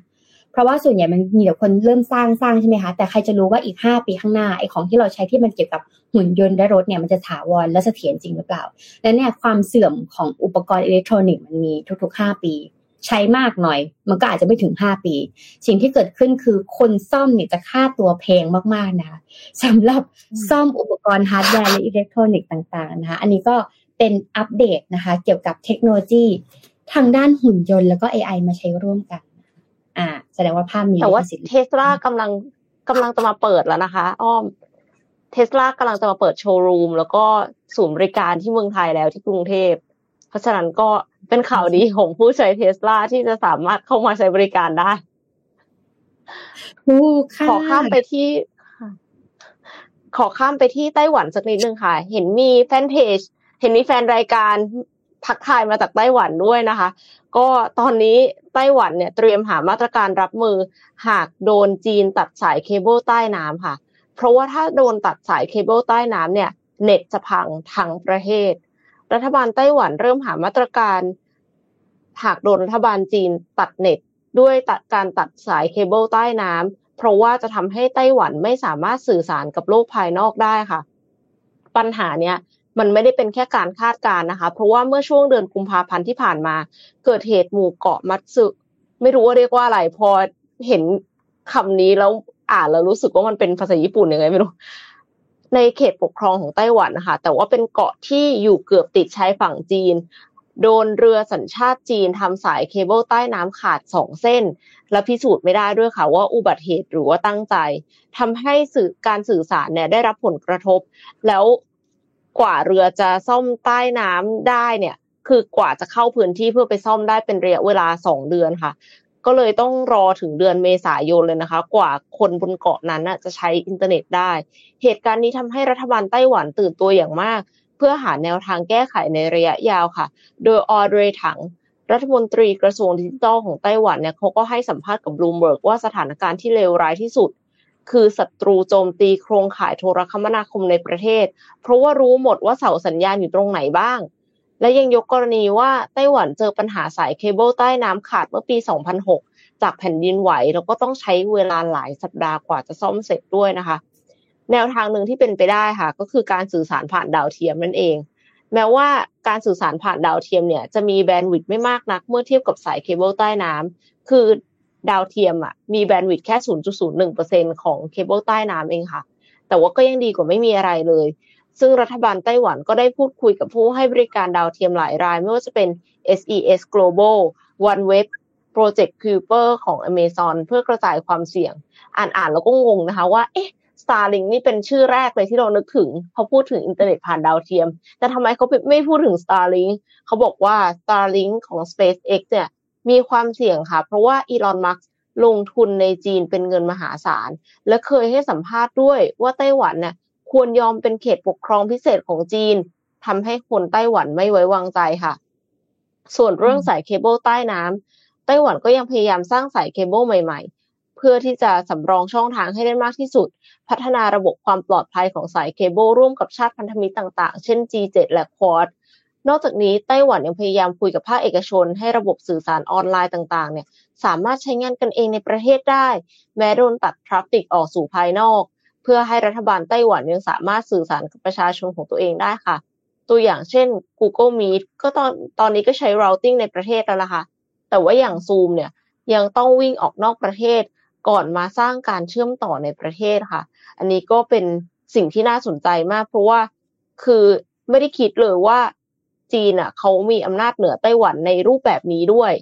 S3: เพราะว่าส่วนใหญ่มันมีแต่คนเริ่มสร้างสร้างใช่ไหมคะ แต่ใครจะรู้ว่าอีกห้าปีข้างหน้าไอ้ของที่เราใช้ที่มันเกี่ยวกับหุ่นยนต์และรถเนี่ยมันจะถาวรและเสถียรจริงหรือเปล่า และเนี่ยความเสื่อมของอุปกรณ์อิเล็กทรอนิกส์มันมีทุกๆห้าปี ใช้มากหน่อย มันก็อาจจะไม่ถึงห้าปี สิ่งที่เกิดขึ้นคือคนซ่อมเนี่ยจะค่าตัวแพงมากๆนะคะสำหรับซ่อมอุปกรณ์ฮาร์ดแวร์และอิเล็กทรอนิกส์ต่างๆนะคะอันนี้ก็เป็นอัปเดตนะคะ เกี่ยวกับเทคโนโลยี ทางด้านหุ่นยนต์แล้วก็ AI มาใช้ร่วมกัน อ่า แสดงว่าภาพมี
S2: แต่ว่า
S3: ลิขสิทธิ์
S2: เทสลากำลังกำลังจะมาเปิดแล้วนะคะ อ้อมเทสลากำลังจะมาเปิดโชว์รูมแล้วก็ศูนย์บริการที่เมืองไทยแล้วที่กรุงเทพ เพราะฉะนั้นก็เป็นข่าวดีของผู้ใช้เทสลาที่จะสามารถเข้ามาใช้บริการได้
S3: ถูกค่ะ
S2: ขอข้ามไปที่ขอข้ามไปที่ไต้หวันสักนิดนึงค่ะ เห็นมีแฟนเพจ เห็นมีแฟนรายการทักทายมาจากไต้หวันด้วยนะคะ ก็ตอนนี้ไต้หวันเนี่ยเตรียมหามาตรการรับมือ หากโดนจีนตัดสายเคเบิลใต้น้ำค่ะ เพราะว่าถ้าโดนตัดสายเคเบิลใต้น้ำเนี่ย เน็ตจะพังทั้งประเทศ รัฐบาลไต้หวันเริ่มหามาตรการหากโดนรัฐบาลจีนตัดเน็ต ด้วยตัดการตัดสายเคเบิลใต้น้ำเพราะว่าจะทำให้ไต้หวันไม่สามารถสื่อสารกับโลกภายนอกได้ค่ะ ปัญหาเนี้ยมันไม่ได้เป็นแค่การคาดการณ์นะคะ เพราะว่าเมื่อช่วงเดือนกุมภาพันธ์ที่ผ่านมา เกิดเหตุหมู่เกาะมัตสึไม่รู้ว่าเรียกว่าอะไรพอเห็นคำนี้แล้วอ่านแล้วรู้สึกว่ามันเป็นภาษาญี่ปุ่นยังไงไม่รู้ ในเขตปกครองของไต้หวันนะคะแต่ว่าเป็นเกาะที่อยู่เกือบติดชายฝั่งจีน โดนเรือสัญชาติจีนทำสายเคเบิลใต้น้ำขาดสองเส้น และพิสูจน์ไม่ได้ด้วยค่ะว่าอุบัติเหตุหรือว่าตั้งใจทำให้สื่อการสื่อสารเนี่ยได้รับผลกระทบ แล้วกว่าเรือจะซ่อมใต้น้ำได้เนี่ยคือกว่าจะเข้าพื้นที่เพื่อไปซ่อมได้เป็นระยะเวลาสองเดือนค่ะ ก็เลยต้องรอถึงเดือนเมษายนเลยนะคะ กว่าคนบนเกาะนั้นะจะใช้อินเทอร์เน็ตได้ เหตุการณ์นี้ทำให้รัฐบาลไต้หวันตื่นตัวอย่างมาก เพื่อหาแนวทางแก้ไขในระยะยาวค่ะ โดยออเดรย์ ถังรัฐมนตรีกระทรวงดิจิทัลของไต้หวันเนี่ยเขาก็ให้สัมภาษณ์กับบลูมเบิร์กว่าสถานการณ์ที่เลวร้ายที่สุด คือศัตรูโจมตีโครงข่ายโทรคมนาคมในประเทศ เพราะว่ารู้หมดว่าเสาสัญญาณอยู่ตรงไหนบ้าง และยังยกกรณีว่าไต้หวันเจอปัญหาสายเคเบิลใต้น้ำขาดเมื่อปี 2006 จากแผ่นดินไหว แล้วก็ต้องใช้เวลาหลายสัปดาห์กว่าจะซ่อมเสร็จด้วยนะคะ แนวทางหนึ่งที่เป็นไปได้ค่ะ ก็คือการสื่อสารผ่านดาวเทียมนั่นเอง แม้ว่าการสื่อสารผ่านดาวเทียมเนี่ยจะมี bandwidth ไม่มากนัก เมื่อเทียบกับสายเคเบิลใต้น้ำคือดาวเทียมอะมี bandwidth แค่ 0.01%ของเคเบิลใต้น้ำเองค่ะ แต่ว่าก็ยังดีกว่าไม่มีอะไรเลย ซึ่งรัฐบาลไต้หวันก็ได้พูดคุยกับผู้ให้บริการดาวเทียมหลายราย ไม่ว่าจะเป็น SES Global OneWeb Project Kuiper ของ Amazon เพื่อกระจายความเสี่ยง อ่านอ่านแล้วก็งงนะคะว่า เอ๊ะ Starlink นี่เป็นชื่อแรกเลยที่เรานึกถึงเขาพูดถึงอินเทอร์เน็ตผ่านดาวเทียม แต่ทำไมเขาไม่พูดถึง Starlink เขาบอกว่า Starlink ของ SpaceX เนี่ยมีความเสี่ยงค่ะ เพราะว่าอีลอนมัสก์ลงทุนในจีนเป็นเงินมหาศาล และเคยให้สัมภาษณ์ด้วยว่าไต้หวันเนี่ย ควรยอมเป็นเขตปกครองพิเศษของจีนทำให้คนไต้หวันไม่ไว้วางใจค่ะ ส่วนเรื่องสายเคเบิลใต้น้ำไต้หวันก็ยังพยายามสร้างสายเคเบิลใหม่ ๆ เพื่อที่จะสำรองช่องทางให้ได้มากที่สุด พัฒนาระบบความปลอดภัยของสายเคเบิลร่วมกับชาติพันธมิตรต่างๆ เช่น G7 และ Quad นอกจากนี้ไต้หวันยังพยายามคุยกับภาคเอกชน ให้ระบบสื่อสารออนไลน์ต่างๆ เนี่ย สามารถใช้งานกันเองในประเทศได้ แม้โดนตัด traffic ออกสู่ภายนอก เพื่อให้รัฐบาลไต้หวันยังสามารถสื่อสารกับประชาชนของตัวเองได้ค่ะ ตัวอย่างเช่น Google Meet ก็ตอนตอนนี้ก็ใช้ routing ในประเทศแล้วล่ะค่ะ แต่ว่าอย่าง Zoom เนี่ยยังต้องวิ่งออกนอกประเทศก่อนมาสร้างการเชื่อมต่อในประเทศค่ะ อันนี้ก็เป็นสิ่งที่น่าสนใจมาก เพราะว่าคือไม่ได้คิดเลยว่าจีนอะเขามีอำนาจเหนือไต้หวันในรูปแบบนี้ด้วย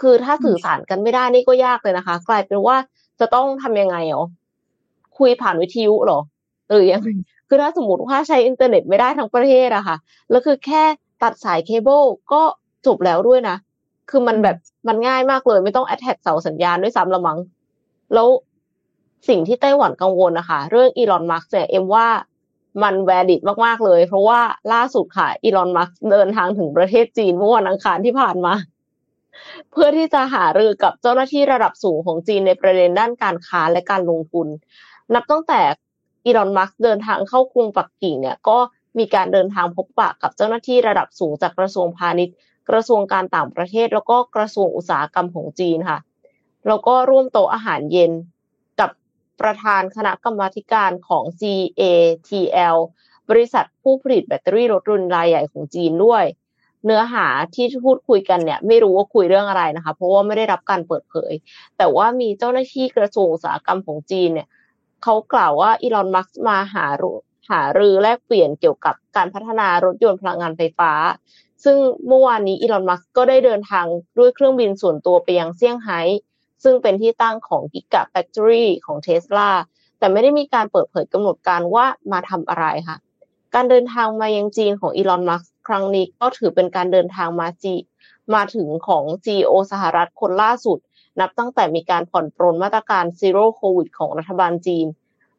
S2: คือถ้าสื่อสารกันไม่ได้นี่ก็ยากเลยนะคะ กลายเป็นว่าจะต้องทำยังไงอ๋อ คุยผ่านวิทยุเหรอหรือยังไงคือถ้าสมมติว่าใช้อินเทอร์เน็ตไม่ได้ทั้งประเทศอะค่ะ แล้วคือแค่ตัดสายเคเบิลก็จบแล้วด้วยนะ คือมันแบบมันง่ายมากเลย ไม่ต้อง attack เสาสัญญาณด้วยซ้ำละมั้งแล้วสิ่งที่ไต้หวันกังวลนะคะ เรื่องอีลอนมัสก์เนี่ยเอ็มว่ามันแวดิตมากๆเลย เพราะว่าล่าสุดค่ะอีลอนมัสก์เดินทางถึงประเทศจีนเมื่อวันอังคารที่ผ่านมา เพื่อที่จะหารือกับเจ้าหน้าที่ระดับสูงของจีนในประเด็นด้านการค้าและการลงทุน นับตั้งแต่อีลอนมัสก์เดินทางเข้ากรุงปักกิ่งเนี่ยก็มีการเดินทางพบปะกับเจ้าหน้าที่ระดับสูงจากกระทรวงพาณิชย์ กระทรวงการต่างประเทศ แล้วก็กระทรวงอุตสาหกรรมของจีนค่ะ แล้วก็ร่วมโต๊ะอาหารเย็นกับประธานคณะกรรมาการของ CATL บริษัทผู้ผลิตแบตเตอรี่รถรุ่นรายใหญ่ของจีนด้วย เนื้อหาที่พูดคุยกันเนี่ย ไม่รู้ว่าคุยเรื่องอะไรนะคะ เพราะว่าไม่ได้รับการเปิดเผย แต่ว่ามีเจ้าหน้าที่กระทรวงอุตสาหกรรมของจีนเนี่ย เขากล่าวว่าอีลอนมัสก์มาหาหารือแลกเปลี่ยนเกี่ยวกับการพัฒนารถยนต์พลังงานไฟฟ้า ซึ่งเมื่อวานนี้อีลอนมัสก์ก็ได้เดินทางด้วยเครื่องบินส่วนตัวไปยังเซี่ยงไฮ้ซึ่งเป็นที่ตั้งของ Giga Factory ของเท s l a แต่ไม่ได้มีการเปิดเผยกำหนดการว่ามาทำอะไรค่ะการเดินทางมายังจีนของอีลอนมัสก์ครั้งนี้ก็ถือเป็นการเดินทางมาจีมาถึงของ CEO สหรัฐคนล่าสุด นับตั้งแต่มีการผ่อนปรนมาตรการ Zero Covid ของรัฐบาลจีน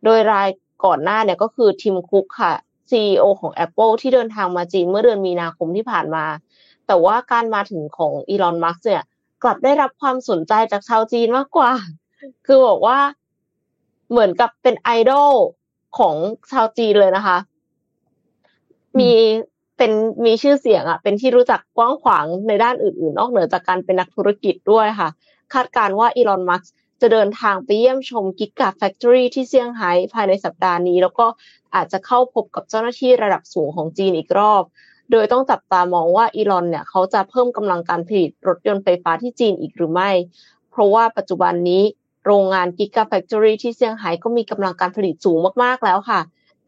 S2: โดยรายก่อนหน้าเนี่ยก็คือทิมคุกค่ะ CEO ของ Apple ที่เดินทางมาจีนเมื่อเดือนมีนาคมที่ผ่านมา แต่ว่าการมาถึงของอีลอนมัสก์เนี่ยกลับได้รับความสนใจจากชาวจีนมากกว่า คือบอกว่าเหมือนกับเป็นไอดอลของชาวจีนเลยนะคะ มีเป็นมีชื่อเสียงอะเป็นที่รู้จักกว้างขวางในด้านอื่นๆ นอกเหนือจากการเป็นนักธุรกิจด้วยค่ะ คาดการณ์ว่าอีลอนมัสก์จะเดินทางไปเยี่ยมชม Giga Factory ที่เซี่ยงไฮ้ภายในสัปดาห์นี้ แล้วก็อาจจะเข้าพบกับเจ้าหน้าที่ระดับสูงของจีนอีกรอบ โดยต้องจับตามองว่าอีลอนเนี่ยเขาจะเพิ่มกำลังการผลิตรถยนต์ไฟฟ้าที่จีนอีกหรือไม่ เพราะว่าปัจจุบันนี้โรงงาน Gigafactory ที่เซี่ยงไฮ้ก็มีกำลังการผลิตสูงมากๆแล้วค่ะ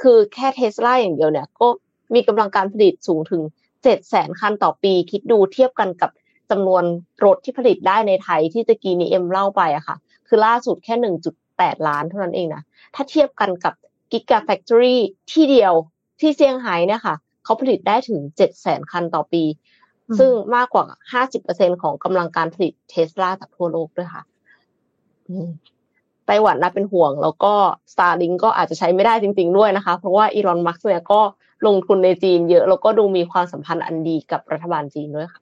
S2: คือแค่เทสลาอย่างเดียวเนี่ยก็มีกำลังการผลิตสูงถึงเจ็ดแสนคันต่อปี คิดดูเทียบกันกับ จำนวนรถที่ผลิตได้ในไทยที่ตะกี้นี้เอ็มเล่าไปอะค่ะ คือล่าสุดแค่หนึ่งจุดแปดล้านเท่านั้นเองนะ ถ้าเทียบกันกับ Gigafactory ที่เดียวที่เซี่ยงไฮ้เนี่ยค่ะเขาผลิตได้ถึงเจ็ดแสนคันต่อปี ซึ่งมากกว่าห้าสิบเปอร์เซ็นต์ของกำลังการผลิตเทสลาจากทั่วโลกด้วยค่ะไต้หวันน่าเป็นห่วง แล้วก็ Starlink ก็อาจจะใช้ไม่ได้จริง ๆ ด้วยนะคะ เพราะว่าอีลอนมัสก์เนี่ยก็ลงทุนในจีนเยอะ แล้วก็ดูมีความสัมพันธ์อันดีกับรัฐบาลจีนด้วยค่ะ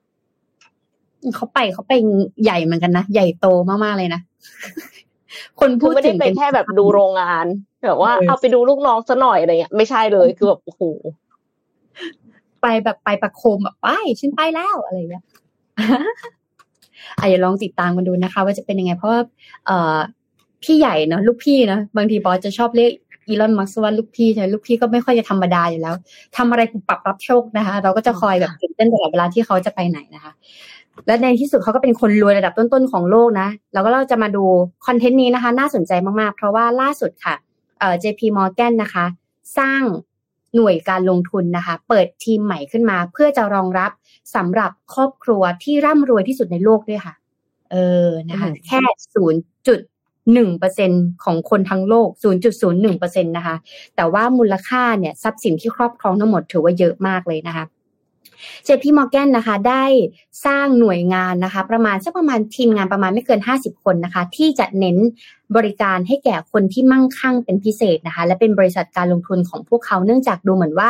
S3: เขาไปเขาไปใหญ่เหมือนกันนะ ใหญ่โตมากๆเลยนะ คนพูด
S2: ไม่ได้ไปแค่แบบดูโรงงานแบบว่าเอาไปดูลูกน้องซะหน่อยอะไรเงี้ยไม่ใช่เลยคือแบบโอ้โห
S3: ไปแบบไปประโคมแบบไปฉันไปแล้วอะไรเงี้ยอาจจะลองติดตามกันดูนะคะ ว่าจะเป็นยังไง เพราะว่าเอ่อพี่ใหญ่เนาะลูกพี่นะบางทีบอสจะชอบเรียกอีลอนมัสก์ว่าลูกพี่ใช่ลูกพี่ก็ไม่ค่อยจะธรรมดาอยู่แล้วทำอะไรปรับรับโชคนะคะ เราก็จะคอยแบบตื่นเต้นตลอดเวลาที่เขาจะไปไหนนะคะ และในที่สุดเขาก็เป็นคนรวยระดับต้นๆของโลกนะแล้วก็เราจะมาดูคอนเทนต์นี้นะคะ น่าสนใจมากๆ เพราะว่าล่าสุดค่ะเอ่อ JP Morgan นะคะ สร้างหน่วยการลงทุนนะคะ เปิดทีมใหม่ขึ้นมา เพื่อจะรองรับสำหรับครอบครัวที่ร่ำรวยที่สุดในโลกด้วยค่ะ เออนะคะแค่ศูนย์จุดหนึ่งเปอร์เซ็นของคนทั้งโลกศูนย์จุดศูนย์หนึ่งเปอร์เซ็นตนะคะ แต่ว่ามูลค่าเนี่ยทรัพย์สินที่ครอบครองทั้งหมดถือว่าเยอะมากเลยนะคะ เจพีมอร์แกนนะคะได้สร้างหน่วยงานนะคะประมาณสักประมาณทีมงานประมาณไม่เกิน 50 คนนะคะ ที่จะเน้นบริการให้แก่คนที่มั่งคั่งเป็นพิเศษนะคะ และเป็นบริษัทการลงทุนของพวกเขาเนื่องจากดูเหมือนว่า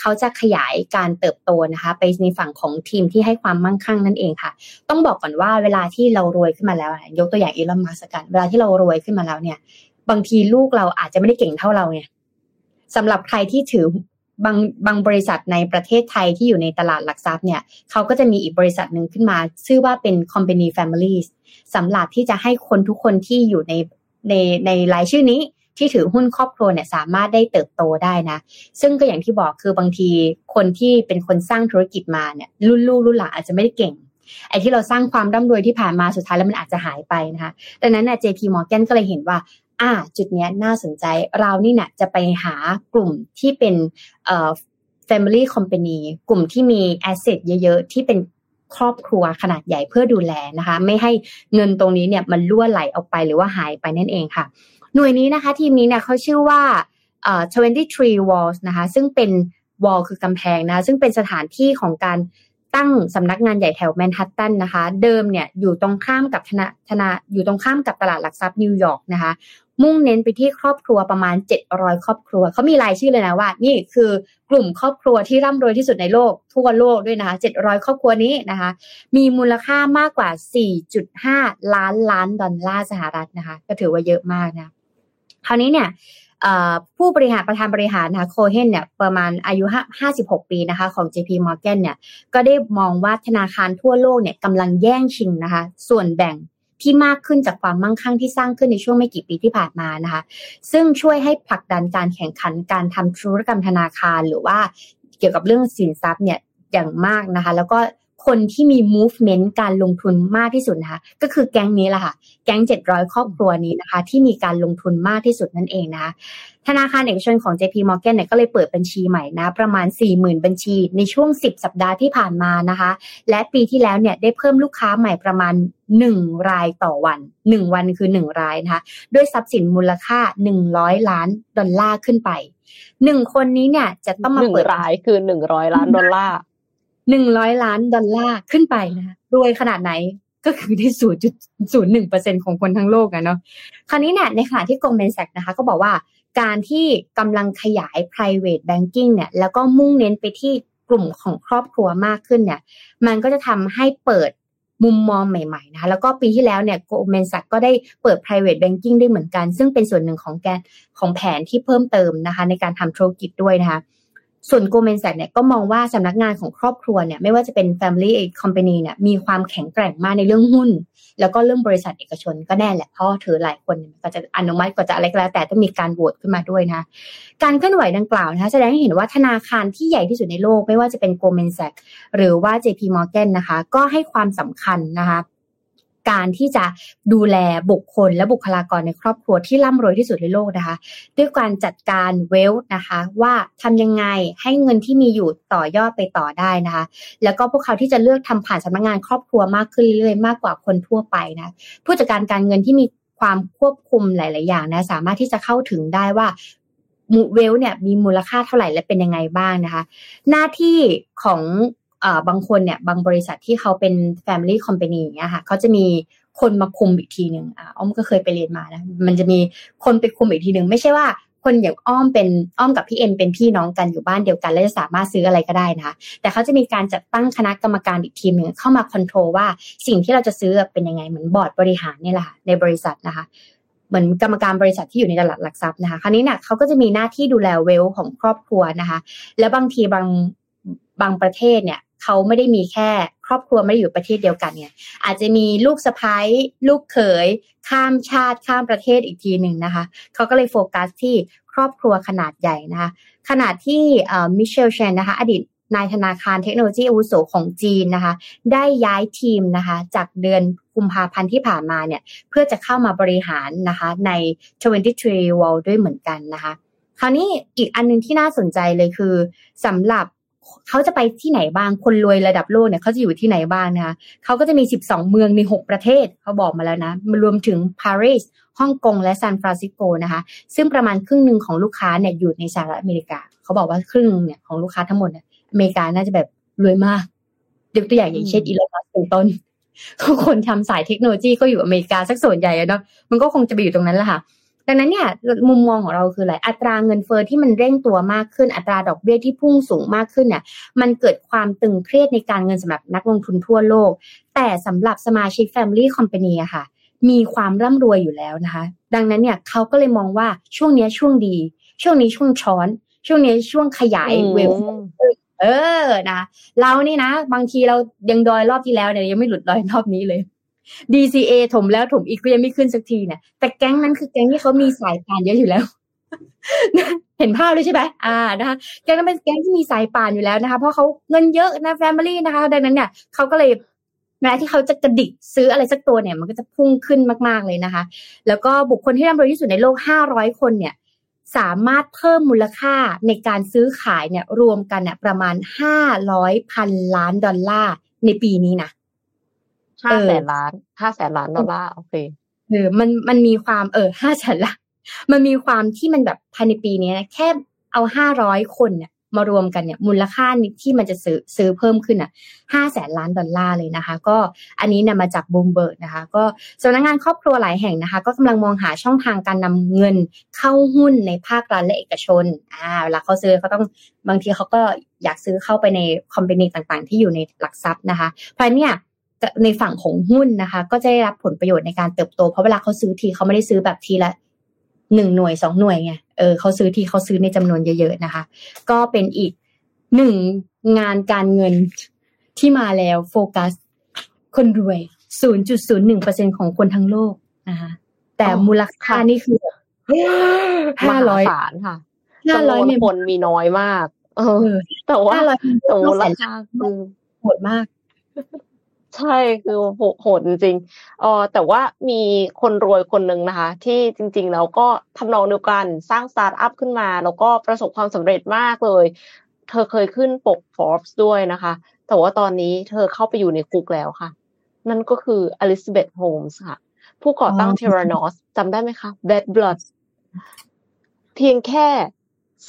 S3: เขาจะขยายการเติบโตนะคะ ไปในฝั่งของทีมที่ให้ความมั่งคั่งนั่นเองค่ะ ต้องบอกก่อนว่าเวลาที่เรารวยขึ้นมาแล้ว ยกตัวอย่างอีลอนมัสก์กันเวลาที่เรารวยขึ้นมาแล้วเนี่ย บางทีลูกเราอาจจะไม่ได้เก่งเท่าเราเนี่ยสำหรับใครที่ถือ บางบางบริษัทในประเทศไทยที่อยู่ในตลาดหลักทรัพย์เนี่ยเขาก็จะมีอีกบริษัทหนึ่งขึ้นมา ชื่อว่าเป็น company families สำหรับที่จะให้คนทุกคนที่อยู่ในในในรายชื่อนี้ที่ถือหุ้นครอบครัวเนี่ยสามารถได้เติบโตได้นะ ซึ่งก็อย่างที่บอกคือบางทีคนที่เป็นคนสร้างธุรกิจมาเนี่ยรุ่นลูกรุ่นหลานอาจจะไม่ได้เก่งไอ้ที่เราสร้างความร่ำรวยที่ผ่านมาสุดท้ายแล้วมันอาจจะหายไปนะคะดังนั้นเนี่ย JP Morgan ก็เลยเห็นว่า อ่าจุดนี้น่าสนใจเรานี่นะจะไปหากลุ่มที่เป็นเอ่อ family company กลุ่มที่มี asset เยอะๆ ที่เป็นครอบครัวขนาดใหญ่เพื่อดูแลนะคะ ไม่ให้เงินตรงนี้เนี่ยมันล่วไหลออกไปหรือว่าหายไปนั่นเองค่ะ หน่วยนี้นะคะ ทีมนี้เนี่ยเขาชื่อว่าเอ่อ23 walls นะคะ ซึ่งเป็น Wall คือกำแพงนะ ซึ่งเป็นสถานที่ของการตั้งสำนักงานใหญ่แถวแมนฮัตตันนะคะ เดิมเนี่ยอยู่ตรงข้ามกับธนาธนาอยู่ตรงข้ามกับตลาดหลักทรัพย์นิวยอร์กนะคะมุ่งเน้นไปที่ครอบครัวประมาณ 700 ครอบครัว เขามีรายชื่อเลยนะว่า นี่คือกลุ่มครอบครัวที่ร่ำรวยที่สุดในโลก ทั่วโลกด้วยนะคะ700 ครอบครัวนี้นะคะ มีมูลค่ามากกว่า 4.5 ล้านล้านดอลลาร์สหรัฐนะคะ ก็ถือว่าเยอะมากนะ คราวนี้เนี่ยผู้บริหารประธานบริหารนะคะโคเฮนเนี่ยประมาณอายุ 56 ปีนะคะของ JP Morgan เนี่ยก็ได้มองว่าธนาคารทั่วโลกเนี่ยกำลังแย่งชิงนะคะ ส่วนแบ่ง ที่มากขึ้นจากความมั่งคั่งที่สร้างขึ้นในช่วงไม่กี่ปีที่ผ่านมานะคะ ซึ่งช่วยให้ผลักดันการแข่งขันการทำธุรกรรมธนาคารหรือว่าเกี่ยวกับเรื่องสินทรัพย์เนี่ยอย่างมากนะคะ แล้วก็ คนที่มี movement การลงทุนมากที่สุดนะคะ ก็คือแก๊งนี้แหละค่ะ แก๊ง 700 ครอบครัวนี้นะคะ ที่มีการลงทุนมากที่สุดนั่นเองนะคะ ธนาคารเอกชนของ JP Morgan เนี่ยก็เลยเปิดบัญชีใหม่นะ ประมาณ 40,000 บัญชีในช่วง 10 สัปดาห์ที่ผ่านมานะคะ และปีที่แล้วเนี่ยได้เพิ่มลูกค้าใหม่ประมาณ 1 รายต่อวัน 1 วันคือ 1 รายนะคะ ด้วยทรัพย์สินมูลค่า 100 ล้านดอลลาร์ขึ้นไป 1 คนนี้เนี่ยจะต้องมาเปิด
S2: รายคือ 100 ล้านดอลลาร์
S3: หนึ่งร้อยล้านดอลลาร์ขึ้นไปนะรวยขนาดไหนก็คือที่ศูนย์จุดศูนย์หนึ่งเปอร์เซ็นของคนทั้งโลกอะเนาะคราวนี้เนี่ยในขณะที่กรมเบนแซกนะคะ ก็บอกว่าการที่กำลังขยาย private banking เนี่ย แล้วก็มุ่งเน้นไปที่กลุ่มของครอบครัวมากขึ้นเนี่ย มันก็จะทำให้เปิดมุมมองใหม่ๆนะคะแล้วก็ปีที่แล้วเนี่ยโกลเมนสักก็ได้เปิด private banking ได้เหมือนกัน ซึ่งเป็นส่วนหนึ่งของแกนของแผนที่เพิ่มเติมนะคะ ในการทำธุรกิจด้วยนะคะ ส่วนโกลเมนแซกเนี่ยก็มองว่าสำนักงานของครอบครัวเนี่ยไม่ว่าจะเป็น Family Company เนี่ยมีความแข็งแกร่งมากในเรื่องหุ้น แล้วก็เรื่องบริษัทเอกชนก็แน่แหละเพราะถือหลายคนก็จะอนุมัติก็จะอะไรก็แล้ว แต่ต้องมีการโหวตขึ้นมาด้วยนะการเคลื่อนไหวดังกล่าวนะคะแสดงให้เห็นว่าธนาคารที่ใหญ่ที่สุดในโลก ไม่ว่าจะเป็นโกลเมนแซกหรือว่า JP Morgan นะคะ ก็ให้ความสำคัญนะคะ การที่จะดูแลบุคคลและบุคลากรในครอบครัวที่ร่ำรวยที่สุดในโลกนะคะ ด้วยการจัดการเวลนะคะ ว่าทำยังไงให้เงินที่มีอยู่ต่อยอดไปต่อได้นะคะ แล้วก็พวกเขาที่จะเลือกทำผ่านสำนักงงานครอบครัวมากขึ้นเรื่อยๆมากกว่าคนทั่วไปนะผู้จัดการการเงินที่มีความควบคุมหลาย ๆ อย่างนะสามารถที่จะเข้าถึงได้ว่าเวลเนี่ยมีมูลค่าเท่าไหร่และเป็นยังไงบ้างนะคะ หน้าที่ของ บางคนเนี่ยบางบริษัทที่เขาเป็น Family Company อย่างเงี้ยค่ะเขาจะมีคนมาคุมอีกทีหนึ่งอ่าอ้อมก็เคยไปเรียนมานะมันจะมีคนไปคุมอีกทีหนึ่งไม่ใช่ว่าคนอย่างอ้อมเป็นอ้อมกับพี่เอ็นเป็นพี่น้องกันอยู่บ้านเดียวกัน แล้วจะสามารถซื้ออะไรก็ได้นะคะแต่เขาจะมีการจัดตั้งคณะกรรมการอีกทีมหนึ่งเข้ามาคอนโทรลว่าสิ่งที่เราจะซื้อเป็นยังไงเหมือนบอร์ดบริหารนี่แหละในบริษัทนะคะ เหมือนกรรมการบริษัทที่อยู่ในตลาดหลักทรัพย์นะคะ คราวนี้เนี่ยเขาก็จะมีหน้าที่ดูแลเวลของครอบครัวนะคะ แล้วบางทีบางบางประเทศเนี่ย เขาไม่ได้มีแค่ ครอบครัวไม่ได้อยู่ประเทศเดียวกันเนี่ยอาจจะมีลูกสะพ้ายลูกเขย ข้ามชาติข้ามประเทศอีกทีหนึ่งนะคะเขาก็เลยโฟกัสที่ครอบครัวขนาดใหญ่นะคะขนาดที่มิเชลเชนนะคะอดีตนายธนาคารเทคโนโลยีอาวุโสของจีนนะคะ ได้ย้ายทีมนะคะ จากเดือนกุมภาพันธ์ที่ผ่านมาเนี่ย เพื่อจะเข้ามาบริหารนะคะใน 23 World ด้วยเหมือนกันนะคะ คราวนี้อีกอันนึงที่น่าสนใจเลยคือสำหรับ เขาจะไปที่ไหนบ้าง คนรวยระดับโลกเนี่ยเขาจะอยู่ที่ไหนบ้างนะคะเขาก็จะมี 12 เมืองใน 6 ประเทศเขาบอกมาแล้วนะรวมถึงปารีสฮ่องกงและซานฟรานซิสโกนะคะ ซึ่งประมาณครึ่งหนึ่งของลูกค้าเนี่ยอยู่ในสหรัฐอเมริกา เขาบอกว่าครึ่งเนี่ยของลูกค้าทั้งหมดเนี่ยอเมริกาน่าจะแบบรวยมากยกตัวอย่างอย่างเช่นอีลอนมัสก์เป็นต้นคนทำสายเทคโนโลยีก็อยู่อเมริกาสักส่วนใหญ่เนาะมันก็คงจะไปอยู่ตรงนั้นแหละค่ะ ดังนั้นเนี่ยมุมมองของเราคืออะไรอัตราเงินเฟอ้อที่มันเร่งตัวมากขึ้น อัตราดอกเบี้ยที่พุ่งสูงมากขึ้นเนี่ยมันเกิดความตึงเครียดในการเงินสำหรับนักลงทุนทั่วโลก แต่สำหรับสมาชิก Family Company อะค่ะ มีความร่ำรวยอยู่แล้วนะคะ ดังนั้นเนี่ยเขาก็เลยมองว่าช่วงนี้ช่วงดี ช่วงนี้ช่วงช้อน ช่วงนี้ช่วงขยายเวลเออนะเรานี่นะ บางทีเรายังดอยรอบที่แล้วเนี่ยยังไม่หลุดดอยรอบนี้เลย DCA ถมแล้วถมอีกก็ยังไม่ขึ้นสักทีเนี่ยแต่แก๊งนั้นคือแก๊งที่เขามีสายป่านเยอะอยู่แล้ว เห็นภาพเลยใช่ไหมอ่านะคะแก๊งนั้นเป็นแก๊งที่มีสายป่านอยู่แล้วนะคะ เพราะเขาเงินเยอะนะแฟมิลี่นะคะ ดังนั้นเนี่ยเขาก็เลยแม้ที่เขาจะกระดิกซื้ออะไรสักตัวเนี่ย มันก็จะพุ่งขึ้นมากๆเลยนะคะ แล้วก็บุคคลที่ร่ำรวยที่สุดในโลกห้าร้อยคนเนี่ย สามารถเพิ่มมูลค่าในการซื้อขายเนี่ย รวมกันเนี่ยประมาณห้าร้อยพันล้านดอลลาร์ในปีนี้นะ
S2: ห้าแสนล้านห้าแสนล้านดอลลาร์โอเค
S3: เออมันมันมีความเออห้าแสนล้านมันมีความที่มันแบบภายในปีนี้นะแค่เอาห้าร้อยคนเนี่ยมารวมกันเนี่ยมูลค่าที่มันจะซื้อซื้อเพิ่มขึ้นอะห้าแสนล้านดอลลาร์เลยนะคะ ก็อันนี้นะมาจากบูมเบิร์กนะคะ ก็สำนักงานครอบครัวหลายแห่งนะคะ ก็กำลังมองหาช่องทางการนำเงินเข้าหุ้นในภาครัฐและเอกชนอ่าเวลาเขาซื้อเขาต้องบางทีเขาก็อยากซื้อเข้าไปในคอมพานีต่างๆ ที่อยู่ในหลักทรัพย์นะคะเพราะเนี่ย ในฝั่งของหุ้นนะคะ ก็จะได้รับผลประโยชน์ในการเติบโต เพราะเวลาเขาซื้อทีเขาไม่ได้ซื้อแบบทีละหนึ่งหน่วยสองหน่วยไงเออเขาซื้อทีเขาซื้อในจำนวนเยอะๆนะคะ ก็เป็นอีกหนึ่งงานการเงินที่มาแล้วโฟกัส คนรวย 0.01%ของคนทั้งโลกนะคะแต่มูลค่านี่คือ
S2: ห้าร้อยานค่ะ
S3: ห้าร้อย
S2: คนมีน้อยมาก เออ แต่ว่าแต่มูลค่าคือ
S3: โหดมาก
S2: ใช่คือโหดจริงๆอ๋อแต่ว่ามีคนรวยคนหนึ่งนะคะ ที่จริงๆแล้วก็ทำนองเดียวกันสร้างสตาร์ทอัพขึ้นมา แล้วก็ประสบความสำเร็จมากเลย เธอเคยขึ้นปก Forbes ด้วยนะคะ แต่ว่าตอนนี้เธอเข้าไปอยู่ในคุกแล้วค่ะ นั่นก็คืออลิซาเบธโฮมส์ค่ะ ผู้ก่อตั้ง Theranos จำได้ไหมคะ Bad Blood เพียงแค่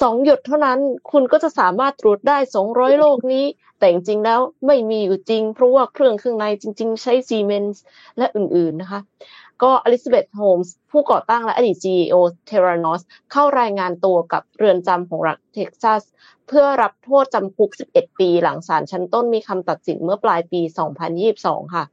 S2: สองหยดเท่านั้นคุณก็จะสามารถตรวจได้สองร้อยโรคนี้ แต่จริงๆแล้วไม่มีอยู่จริง เพราะว่าเครื่องเครื่องในจริง ๆ ใช้ Siemens และอื่นๆนะคะ ก็อลิซาเบธโฮมส์ผู้ก่อตั้งและอดีต CEO Theranos เข้ารายงานตัวกับเรือนจำของรัฐเท็กซัสเพื่อรับโทษจำคุก 11 ปีหลังศาลชั้นต้นมีคำตัดสินเมื่อปลายปี 2022 ค่ะ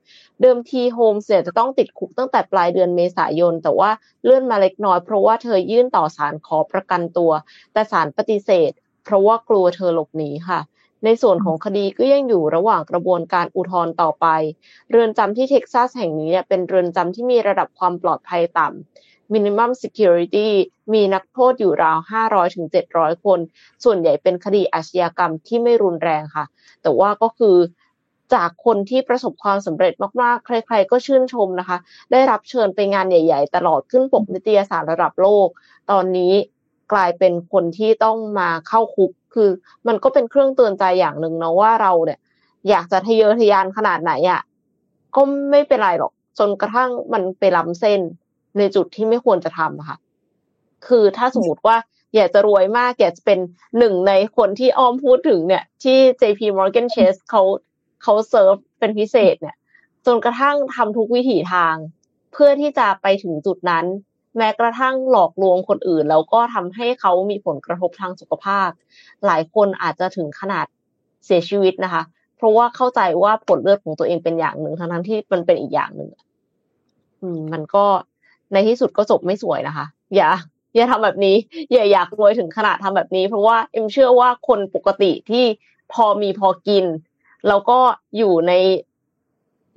S2: เดิมทีโฮมส์เนี่ยจะต้องติดคุกตั้งแต่ปลายเดือนเมษายน แต่ว่าเลื่อนมาเล็กน้อยเพราะว่าเธอยื่นต่อศาลขอประกันตัว แต่ศาลปฏิเสธ เพราะว่ากลัวเธอหลบหนีค่ะในส่วนของคดีก็ยังอยู่ระหว่างกระบวนการอุทธรณ์ต่อไป เรือนจำที่เท็กซัสแห่งนี้เนี่ยเป็นเรือนจำที่มีระดับความปลอดภัยต่ำ minimum security มีนักโทษอยู่ราว 500ถึง700 คน ส่วนใหญ่เป็นคดีอาชญากรรมที่ไม่รุนแรงค่ะ แต่ว่าก็คือจากคนที่ประสบความสำเร็จมากๆ ใคร ๆ ก็ชื่นชมนะคะ ได้รับเชิญไปงานใหญ่ ๆ ตลอดขึ้นปกนิตยสารระดับโลก ตอนนี้กลายเป็นคนที่ต้องมาเข้าคุก คือ มันก็เป็นเครื่องเตือนใจอย่างหนึ่งนะว่าเราเนี่ย อยากจะทะเยอทะยานขนาดไหนอะ่ะก็ไม่เป็นไรหรอก จนกระทั่งมันไปล้ำเส้น ในจุดที่ไม่ควรจะทำค่ะ คือถ้าสมมติว่าอยากจะรวยมากอยากจะเป็นหนึ่งในคนที่อ้อมพูดถึงเนี่ย ที่ JP Morgan Chase เขาเขาเซิร์ฟเป็นพิเศษเนี่ย จนกระทั่งทำทุกวิถีทาง เพื่อที่จะไปถึงจุดนั้น แม้กระทั่งหลอกลวงคนอื่น แล้วก็ทำให้เขามีผลกระทบทางสุขภาพ หลายคนอาจจะถึงขนาดเสียชีวิตนะคะ เพราะว่าเข้าใจว่าผลเลือดของตัวเองเป็นอย่างหนึ่งทั้งทั้งที่มันเป็นอีกอย่างหนึ่งมันก็ ในที่สุดก็จบไม่สวยนะคะ อย่า อย่าทำแบบนี้ อย่าอยากรวยถึงขนาดทำแบบนี้ เพราะว่าเอ็มเชื่อว่าคนปกติที่พอมีพอกิน แล้วก็อยู่ใน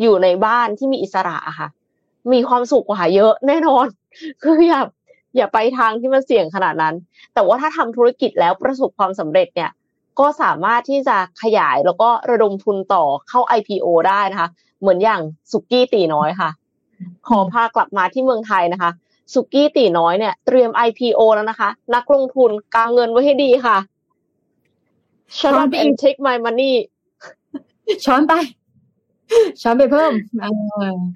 S2: อยู่ในบ้านที่มีอิสระค่ะ มีความสุขกว่าเยอะแน่นอน คืออย่าอย่าไปทางที่มันเสี่ยงขนาดนั้น แต่ว่าถ้าทำธุรกิจแล้วประสบความสำเร็จเนี่ย ก็สามารถที่จะขยายแล้วก็ระดมทุนต่อเข้า IPO ได้นะคะ เหมือนอย่างสุกี้ตีน้อยค่ะ ขอพากลับมาที่เมืองไทยนะคะสุกี้ตีน้อยเนี่ยเตรียม IPO แล้วนะคะ นักลงทุนกางเงินไว้ให้ดีค่ะ Shut up and take my money
S3: ช้อนไป ช้อนไปเพิ่ม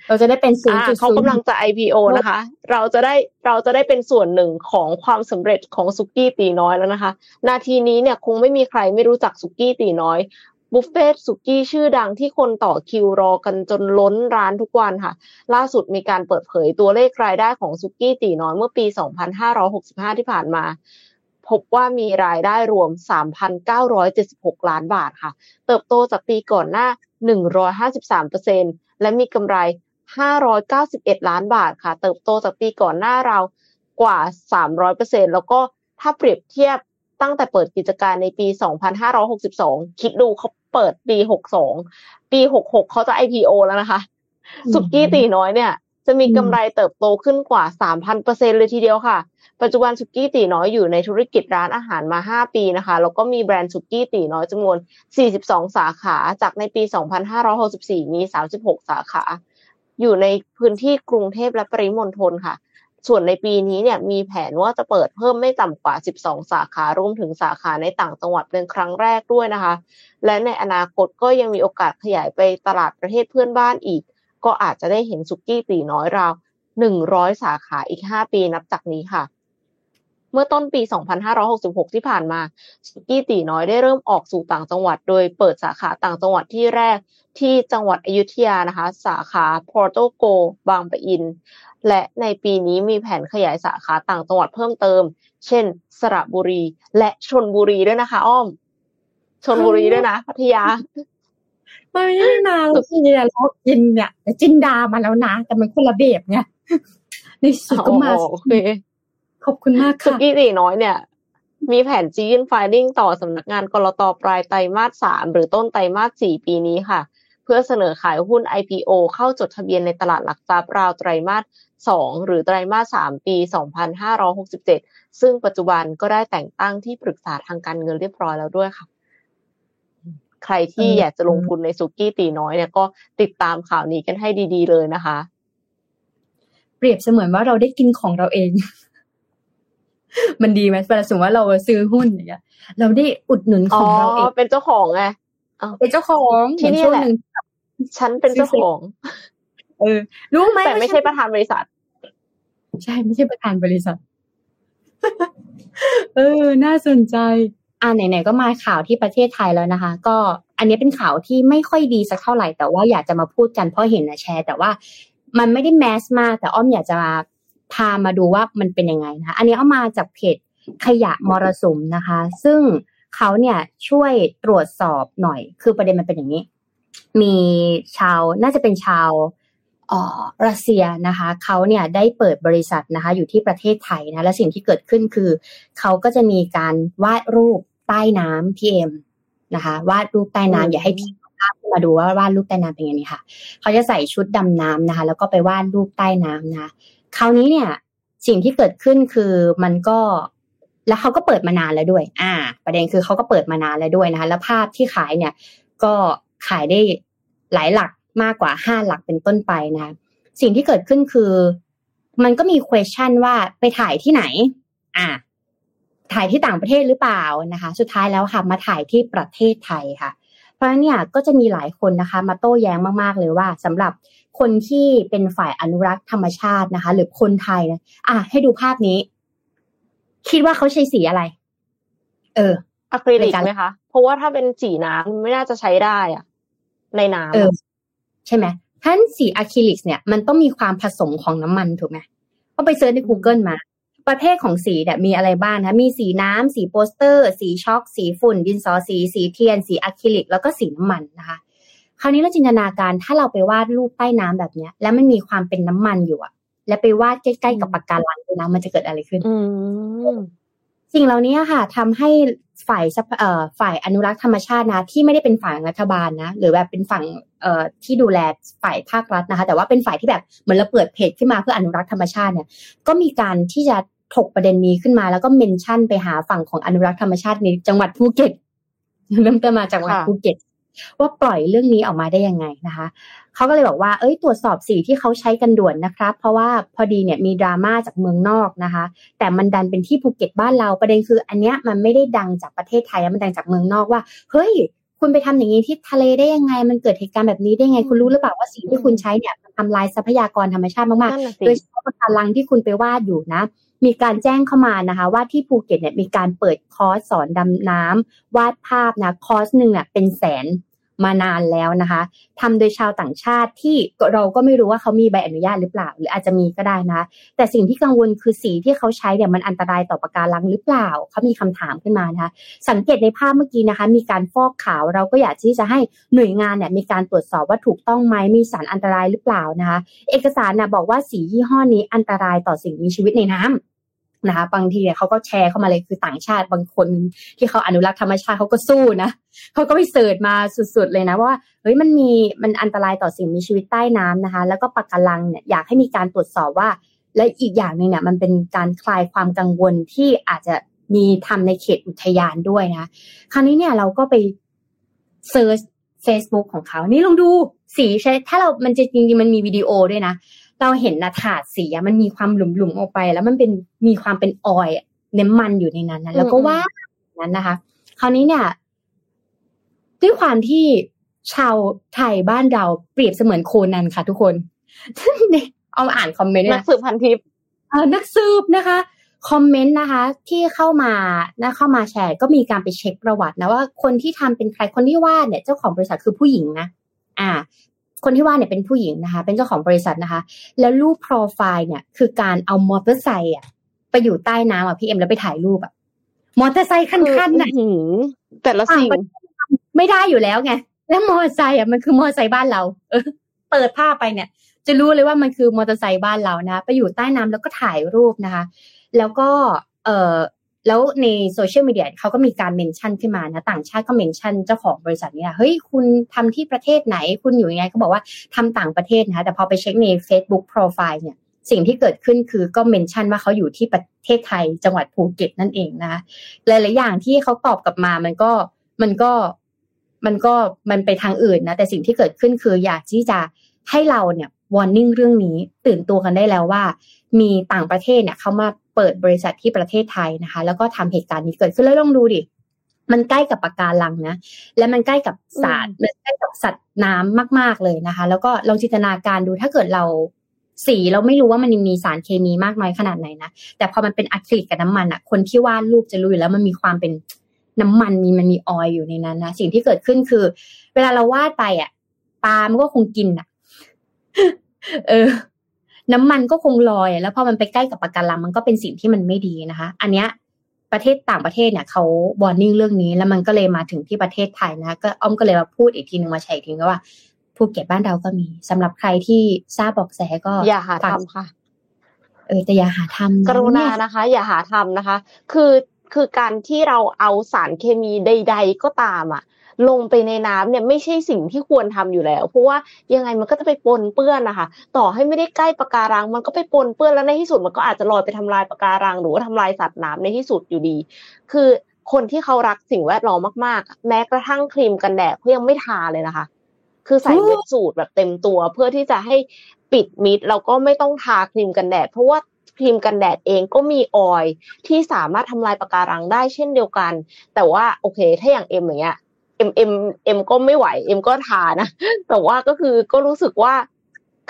S3: เราจะได้เป็นศูนย์จุด
S2: เขากำลังจะ IPO นะคะ เราจะได้เราจะได้เป็นส่วนหนึ่งของความสำเร็จของสุกี้ตีน้อยแล้วนะคะ นาทีนี้เนี่ยคงไม่มีใครไม่รู้จักสุกี้ตีน้อย บุฟเฟ่สุกี้ชื่อดังที่คนต่อคิวรอกันจนล้นร้านทุกวันค่ะ ล่าสุดมีการเปิดเผยตัวเลขรายได้ของสุกี้ตีน้อยเมื่อปี 2565 ที่ผ่านมา พบว่ามีรายได้รวม 3,976 ล้านบาทค่ะ เติบโตจากปีก่อนหน้า 153%และมีกำไร 591 ล้านบาทค่ะ เติบโตจากปีก่อนหน้าเรากว่า 300%แล้วก็ถ้าเปรียบเทียบ ตั้งแต่เปิดกิจการในปี 2562 คิดดูเขาเปิดปี 62 ปี 66 เขาจะ IPO แล้วนะคะ สุกี้ตีน้อยเนี่ย จะมีกำไรเติบโตขึ้นกว่า 3,000%เลยทีเดียวค่ะ ปัจจุบันสุกี้ตีน้อยอยู่ในธุรกิจร้านอาหารมา 5 ปีนะคะ แล้วก็มีแบรนด์สุกี้ตีน้อยจำนวน 42 สาขา จากในปี 2564 มี 36 สาขา อยู่ในพื้นที่กรุงเทพและปริมณฑลค่ะ ส่วนในปีนี้เนี่ยมีแผนว่าจะเปิดเพิ่มไม่ต่ำกว่า 12 สาขารวมถึงสาขาในต่างจังหวัดเป็นครั้งแรกด้วยนะคะ และในอนาคตก็ยังมีโอกาสขยายไปตลาดประเทศเพื่อนบ้านอีก ก็อาจจะได้เห็นสุกี้ตีน้อยราว 100 สาขาอีก 5 ปีนับจากนี้ค่ะ เมื่อต้นปี 2566 ที่ผ่านมาสุกี้ตีน้อยได้เริ่มออกสู่ต่างจังหวัด โดยเปิดสาขาต่างจังหวัดที่แรกที่จังหวัดอยุธยานะคะ สาขาพอร์โตโก บางปะอิน และในปีนี้มีแผนขยายสาขาต่างจังหวัดเพิ่มเติม เช่น สระบุรี และชนบุรีด้วยนะคะ อ้อม ชนบุรีด้วยนะพัทยา
S3: ไม่ไม่มาหรอกพี่เนี่ยเรากินเนี่ยแต่จินดามาแล้วนะแต่มันคนละแบบไงในสุดก็มา
S2: อ๋อโอเค
S3: ขอบคุณมาก
S2: สุ
S3: ค่ะ
S2: กี้ตีน้อยเนี่ย มีแผนจียื่นไฟลิ่งต่อสำนักงานกรตปลายไตรมาสสามหรือต้นไตรมาสสี่ปีนี้ค่ะ เพื่อเสนอขายหุ้น IPO เข้าจดทะเบียนในตลาดหลักทรัพย์ราวไตรมาสสองหรือไตรมาสสามปี 2567 ซึ่งปัจจุบันก็ได้แต่งตั้งที่ปรึกษาทางการเงินเรียบร้อยแล้วด้วยค่ะ ใครที่
S3: อืม
S2: อยากจะลงทุนในสุกี้ตีน้อยเนี่ยก็ติดตามข่าวนี้กันให้ดี ๆ เลยนะคะ
S3: เปรียบเสมือนว่าเราได้กินของเราเอง มันดีไหมเวลาสมมติว่าเราซื้อหุ้นอย่างเงี้ย เราได้อุดหนุนข
S2: อ๋อ
S3: องเราเอง
S2: เป็นเจ้าของไง
S3: เป็นเจ้าของ
S2: ที่นี่
S3: เหมือช่วง
S2: แหละ
S3: หนึ่ง
S2: ฉันเป็นเจ้าของ
S3: เออ รู้ไหม
S2: แต่ไม่ใช่ประธานบริษัท
S3: ใช่ไม่ใช่ประธานบริษัท เออ น่าสนใจ อ่าไหนๆก็มาข่าวที่ประเทศไทยแล้วนะคะ ก็อันนี้เป็นข่าวที่ไม่ค่อยดีสักเท่าไหร่แต่ว่าอยากจะมาพูดกันเพราะเห็นนะแชร์ แต่ว่ามันไม่ได้แมสมากแต่อ้อมอยากจะมา พามาดูว่ามันเป็นยังไงนะคะอันนี้เอามาจากเพจขยะมรสุมนะคะ ซึ่งเขาเนี่ยช่วยตรวจสอบหน่อย คือประเด็นมันเป็นอย่างนี้ มีชาวน่าจะเป็นชาวเอ่อรัสเซียนะคะเขาเนี่ยได้เปิดบริษัทนะคะอยู่ที่ประเทศไทยนะและสิ่งที่เกิดขึ้นคือ เขาก็จะมีการวาดรูปใต้น้ำพีเอ็มนะคะวาดรูปใต้
S2: อืม
S3: น้ำอย่าให้พี่เอาภาพขึ้นมาดูว่าวาดรูปใต้น้ำเป็นยังไงค่ะ เขาจะใส่ชุดดำน้ำนะคะ แล้วก็ไปวาดรูปใต้น้ำนะค คราวนี้เนี่ยสิ่งที่เกิดขึ้นคือมันก็แล้วเขาก็เปิดมานานแล้วด้วย อ่า ประเด็นคือเขาก็เปิดมานานแล้วด้วยนะคะ แล้วภาพที่ขายเนี่ย ก็ขายได้หลายหลักมากกว่าห้าหลักเป็นต้นไปนะ สิ่งที่เกิดขึ้นคือ มันก็มี question ว่าไปถ่ายที่ไหน อ่า ถ่ายที่ต่างประเทศหรือเปล่านะคะ สุดท้ายแล้วค่ะ มาถ่ายที่ประเทศไทยค่ะ เพราะเนี่ยก็จะมีหลายคนนะคะ มาโต้แย้งมากๆเลยว่าสำหรับ คนที่เป็นฝ่ายอนุรักษ์ธรรมชาตินะคะ หรือคนไทยนะอะให้ดูภาพนี้ คิดว่าเขาใช้สีอะไร เออ
S2: อะคริลิ
S3: ใน
S2: ก
S3: การ
S2: ไหมคะเพราะว่าถ้าเป็นสีน้ำไม่น่าจะใช้ได้อะในน้ำ
S3: เออ
S2: อะ
S3: ใช่ไหมท่านสีอะคริลิกเนี่ยมันต้องมีความผสมของน้ำมันถูกไหมก็ไป search ใน Google มา ประเภทของสีเนี่ยมีอะไรบ้างนะ มีสีน้ำสีโปสเตอร์ สีชอล์ก สีฝุ่น ดินสอสี สีเทียน สีอะคริลิก แล้วก็สีน้ำมันนะคะ คราวนี้เราจินตนาการถ้าเราไปวาดรูปใต้น้ำแบบเนี้ย แล้วมันมีความเป็นน้ำมันอยู่อะแล้วไปวาดใกล้ๆกับปะการังด้วยนะมันจะเกิดอะไรขึ้น
S2: อืม
S3: สิ่งเหล่านี้ค่ะทำให้ฝ่ายทรัพเอ่อฝ่ายอนุรักษ์ธรรมชาตินะที่ไม่ได้เป็นฝ่ายรัฐบาลนะหรือแบบเป็นฝั่งเอ่อที่ดูแลฝ่ายภาครัฐนะคะ แต่ว่าเป็นฝ่ายที่แบบเหมือนเราเปิดเพจขึ้นมาเพื่ออนุรักษ์ธรรมชาติเนี่ย ก็มีการที่จะถกประเด็นนี้ขึ้นมา แล้วก็เมนชั่นไปหาฝั่งของอนุรักษ์ธรรมชาติในจังหวัดภูเก็ตเริ่มต้นมาจากจังหวัด
S2: ค่ะ
S3: ภูเก็ต ว่าปล่อยเรื่องนี้ออกมาได้ยังไงนะคะเขาก็เลยบอกว่าเอ้ยตรวจสอบสีที่เขาใช้กันด่วนนะครับ เพราะว่าพอดีเนี่ยมีดราม่าจากเมืองนอกนะคะ แต่มันดันเป็นที่ภูเก็ตบ้านเราประเด็นคือ อันเนี้ยมันไม่ได้ดังจากประเทศไทยแล้วมันดังจากเมืองนอกว่าเฮ้ยคุณไปทำอย่างนี้ที่ทะเลได้ยังไง มันเกิดเหตุการณ์แบบนี้ได้ไง คุณรู้หรือเปล่าว่าสีที่คุณใช้เนี่ยมันทำลายทรัพยากรธรรมชาติมาก
S2: นั่นน่ะ
S3: ๆ
S2: สิ
S3: โดยเฉพาะปะการังที่คุณไปวาดอยู่นะ มีการแจ้งเข้ามานะคะ ว่าที่ภูเก็ตเนี่ยมีการเปิดคอร์สสอนดำน้ำวาดภาพนะคอร์สหนึ่งเนี่ยเป็นแสน มานานแล้วนะคะทำโดยชาวต่างชาติที่เราก็ไม่รู้ว่าเขามีใบอนุญาตหรือเปล่า หรืออาจจะมีก็ได้นะ แต่สิ่งที่กังวลคือสีที่เขาใช้เนี่ยมันอันตรายต่อปะการังหรือเปล่าเขามีคำถามขึ้นมานะคะสังเกตในภาพเมื่อกี้นะคะ มีการฟอกขาวเราก็อยากที่จะให้หน่วยงานเนี่ยมีการตรวจสอบว่าถูกต้องไหมมีสารอันตรายหรือเปล่านะคะ เอกสารนะบอกว่าสียี่ห้อนี้อันตรายต่อสิ่งมีชีวิตในน้ำ นะคะ บางทีเนี่ยเขาก็แชร์เข้ามาเลยคือต่างชาติบางคนที่เขาอนุรักษ์ธรรมชาติเขาก็สู้นะเขาก็ไปเสิร์ชมาสุดๆเลยนะว่าเฮ้ยมันมีมันอันตรายต่อสิ่งมีชีวิตใต้น้ำนะคะ แล้วก็ปะการังเนี่ยอยากให้มีการตรวจสอบว่า และอีกอย่างหนึ่งเนี่ยมันเป็นการคลายความกังวลที่อาจจะมีทำในเขตอุทยานด้วยนะ คราวนี้เนี่ยเราก็ไปเซิร์ช Facebook ของเขา นี่ลองดูสีใช่ถ้าเรา มันจะจริงๆ มันมีวิดีโอด้วยนะ เราเห็นนะถาดสีอะมันมีความหลุมๆออกไป แล้วมันเป็นมีความเป็น oil น้ำมันอยู่ในนั้นนะแล้วก็
S2: อืม
S3: ว่าดนั้นนะคะ คราวนี้เนี่ย ด้วยความที่ชาวไทยบ้านเราเปรียบเสมือนโคนันค่ะ ทุกคนเอาอ่านคอมเมนต์ด้วย
S2: นัก
S3: นะ
S2: สืบพันทิป
S3: เอ่อนักสืบนะคะคอมเมนต์นะคะ ที่เข้ามานะเข้ามาแชร์ ก็มีการไปเช็คประวัตินะว่าคนที่ทำเป็นใครคนที่วาดเนี่ย เจ้าของบริษัทคือผู้หญิงนะอ่า คนที่วาดเนี่ยเป็นผู้หญิงนะคะ เป็นเจ้าของบริษัทนะคะ แล้วรูปโปรไฟล์เนี่ย คือการเอามอเตอร์ไซค์อะไปอยู่ใต้น้ำอะพี่เอ็มแล้วไปถ่ายรูปอะมอเตอร์ไซค์คันๆน่ะ
S2: อื้อหือแต่ละสิ่ง
S3: ไม่ได้อยู่แล้วไงแล้วมอเตอร์ไซค์อะมันคือมอเตอร์ไซค์บ้านเรา เออ เปิดภาพไปเนี่ย จะรู้เลยว่ามันคือมอเตอร์ไซค์บ้านเรานะ ไปอยู่ใต้น้ำแล้วก็ถ่ายรูปนะคะ แล้วก็ เออ แล้วในโซเชียลมีเดียเขาก็มีการ mention ขึ้นมานะต่างชาติก็ mention เจ้าของบริษัทนี้นะเฮ้ยคุณทำที่ประเทศไหนคุณอยู่ยังไงเขาบอกว่าทำต่างประเทศนะแต่พอไปเช็คใน Facebook Profile เนี่ยสิ่งที่เกิดขึ้นคือก็ mention ว่าเขาอยู่ที่ประเทศไทยจังหวัดภูเก็ตนั่นเองนะคะหลายๆอย่างที่เขาตอบกลับมามันก็มันก็มันก็มันไปทางอื่นนะแต่สิ่งที่เกิดขึ้นคืออยากที่จะให้เราเนี่ย warning เรื่องนี้ตื่นตัวกันได้แล้วว่า มีต่างประเทศเนี่ยเขามาเปิดบริษัทที่ประเทศไทยนะคะ แล้วก็ทำเหตุการณ์นี้เกิดขึ้นแล้วลองดูดิมันใกล้กับปะการังนะ และมันใกล้กับสารมันใกล้กับสัตว์น้ำมาก ๆเลยนะคะ แล้วก็ลองจินตนาการดูถ้าเกิดเราสีเราไม่รู้ว่ามันมีสารเคมีมากน้อยขนาดไหนนะแต่พอมันเป็นอะคริลิกกับน้ำมันอะคนที่วาดรูปจะรู้อยู่แล้วมันมีความเป็นน้ำมันมีมันมีออยล์อยู่ในนั้นนะสิ่งที่เกิดขึ้นคือ เวลาเราวาดไปอะปลามันก็คงกินอะเออ น้ำมันก็คงลอย แล้วพอมันไปใกล้กับปะการังมันก็เป็นสิ่งที่มันไม่ดีนะคะ อันเนี้ยประเทศต่างประเทศเนี่ยเขาวอร์นิ่งเรื่องนี้ แล้วมันก็เลยมาถึงที่ประเทศไทยนะก็อ้อมก็เลยมาพูดอีกทีหนึ่งมาแชร์อีกทีนึงว่าภูเก็ตบ้านเราก็มีสำหรับใครที่ทราบบอกแสก็
S2: อย่าหา
S3: ฝก
S2: ทำค่ะ
S3: เออแต่อย่าหาทำ
S2: กรุณา
S3: เนี่ย
S2: นะคะ อย่าหาทำนะคะ คือคือการที่เราเอาสารเคมีใด ๆ ก็ตามอะ ลงไปในน้ำเนี่ยไม่ใช่สิ่งที่ควรทำอยู่แล้ว เพราะว่ายังไงมันก็จะไปปนเปื้อนนะคะต่อให้ไม่ได้ใกล้ปะการัง มันก็ไปปนเปื้อนแล้วในที่สุดมันก็อาจจะลอยไปทำลายปะการัง หรือว่าทำลายสัตว์น้ำในที่สุดอยู่ดี คือคนที่เขารักสิ่งแวดล้อมมากๆ แม้กระทั่งครีมกันแดดเขายังไม่ทาเลยนะคะ คือใส่ wetsuit แบบเต็มตัว เพื่อที่จะให้ปิดมิดแล้วก็ไม่ต้องทาครีมกันแดด เพราะว่าครีมกันแดดเองก็มี oil ที่สามารถทำลายปะการังได้เช่นเดียวกัน แต่ว่าโอเค ถ้าอย่างเอ็มอย่างเงี้ย เอ็มเอ็มเอ็มก็ไม่ไหว เอ็มก็ทานะ แต่ว่าก็คือก็รู้สึกว่า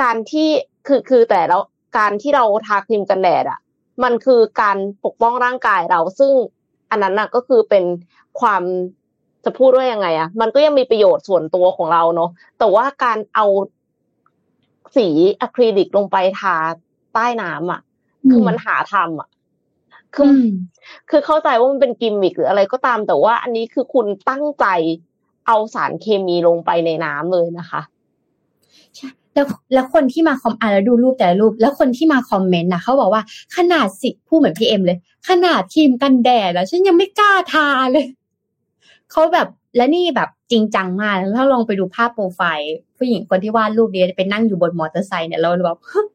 S2: การที่คือคือแต่แล้วการที่เราทาครีมกันแดดอะ มันคือการปกป้องร่างกายเรา ซึ่งอันนั้นน่ะก็คือเป็นความจะพูดว่ายังไงอะ มันก็ยังมีประโยชน์ส่วนตัวของเราเนาะแต่ว่าการเอาสีอะคริลิกลงไปทาใต้น้ำอะ คือมันหาทำอะ คือ
S3: อืม
S2: คือเข้าใจว่ามันเป็นกิมมิคหรืออะไรก็ตาม แต่ว่าอันนี้คือคุณตั้งใจเอาสารเคมีลงไปในน้ำเลยนะคะ
S3: ใช่แล้วแล้วคนที่มาคอมอะแล้วดูรูปแต่ละรูป แล้วคนที่มาคอมเมนต์นะเขาบอกว่าขนาดสิพูดเหมือนพี่เอ็มเลย ขนาดครีมกันแดดแล้วฉันยังไม่กล้าทาเลยเขาแบบและนี่แบบจริงจังมากแล้วถ้าลองไปดูภาพโปรไฟล์ผู้หญิงคนที่วาดรูปนี้ไปนั่งอยู่บนมอเตอร์ไซค์เนี่ยเราแบบฮะ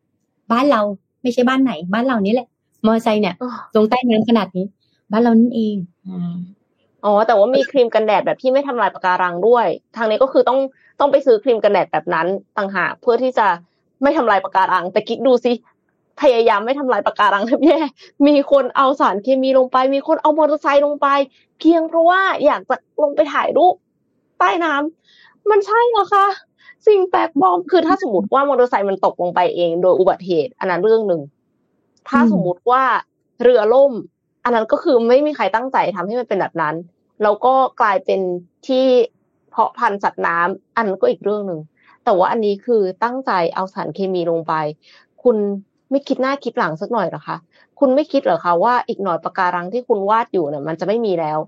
S3: บ้านเราไม่ใช่บ้านไหน บ้านเรานี่แหละ มอเตอร์ไซค์เนี่ยลงใต้น้ำขนาดนี้ บ้านเรานั่นเองอืม
S2: อ๋อ แต่ว่ามีครีมกันแดดแบบที่ไม่ทำลายปะการังด้วย ทางนี้ก็คือต้องต้องไปซื้อครีมกันแดดแบบนั้นต่างหากเพื่อที่จะไม่ทำลายปะการัง แต่คิดดูสิพยายามไม่ทำลายปะการังแทบแย่มีคนเอาสารเคมีลงไป มีคนเอามอเตอร์ไซค์ลงไป เพียงเพราะว่าอยากจะลงไปถ่ายรูปใต้น้ำมันใช่เหรอคะสิ่งแปลกปลอมคือถ้าสมมติว่ามอเตอร์ไซค์มันตกลงไปเอง โดยอุบัติเหตุ อันนั้นเรื่องหนึ่ง ถ้า
S3: อืม
S2: สมมุติว่าเรือล่ม อันนั้นก็คือไม่มีใครตั้งใจทำให้มันเป็นแบบนั้น แล้วก็กลายเป็นที่เพาะพันธุ์สัตว์น้ำอันนั้นก็อีกเรื่องหนึ่งแต่ว่าอันนี้คือตั้งใจเอาสารเคมีลงไป คุณไม่คิดหน้าคิดหลังสักหน่อยเหรอคะคุณไม่คิดเหรอคะว่าอีกหน่อยปะการังที่คุณวาดอยู่เนี่ยมันจะไม่มีแล้ว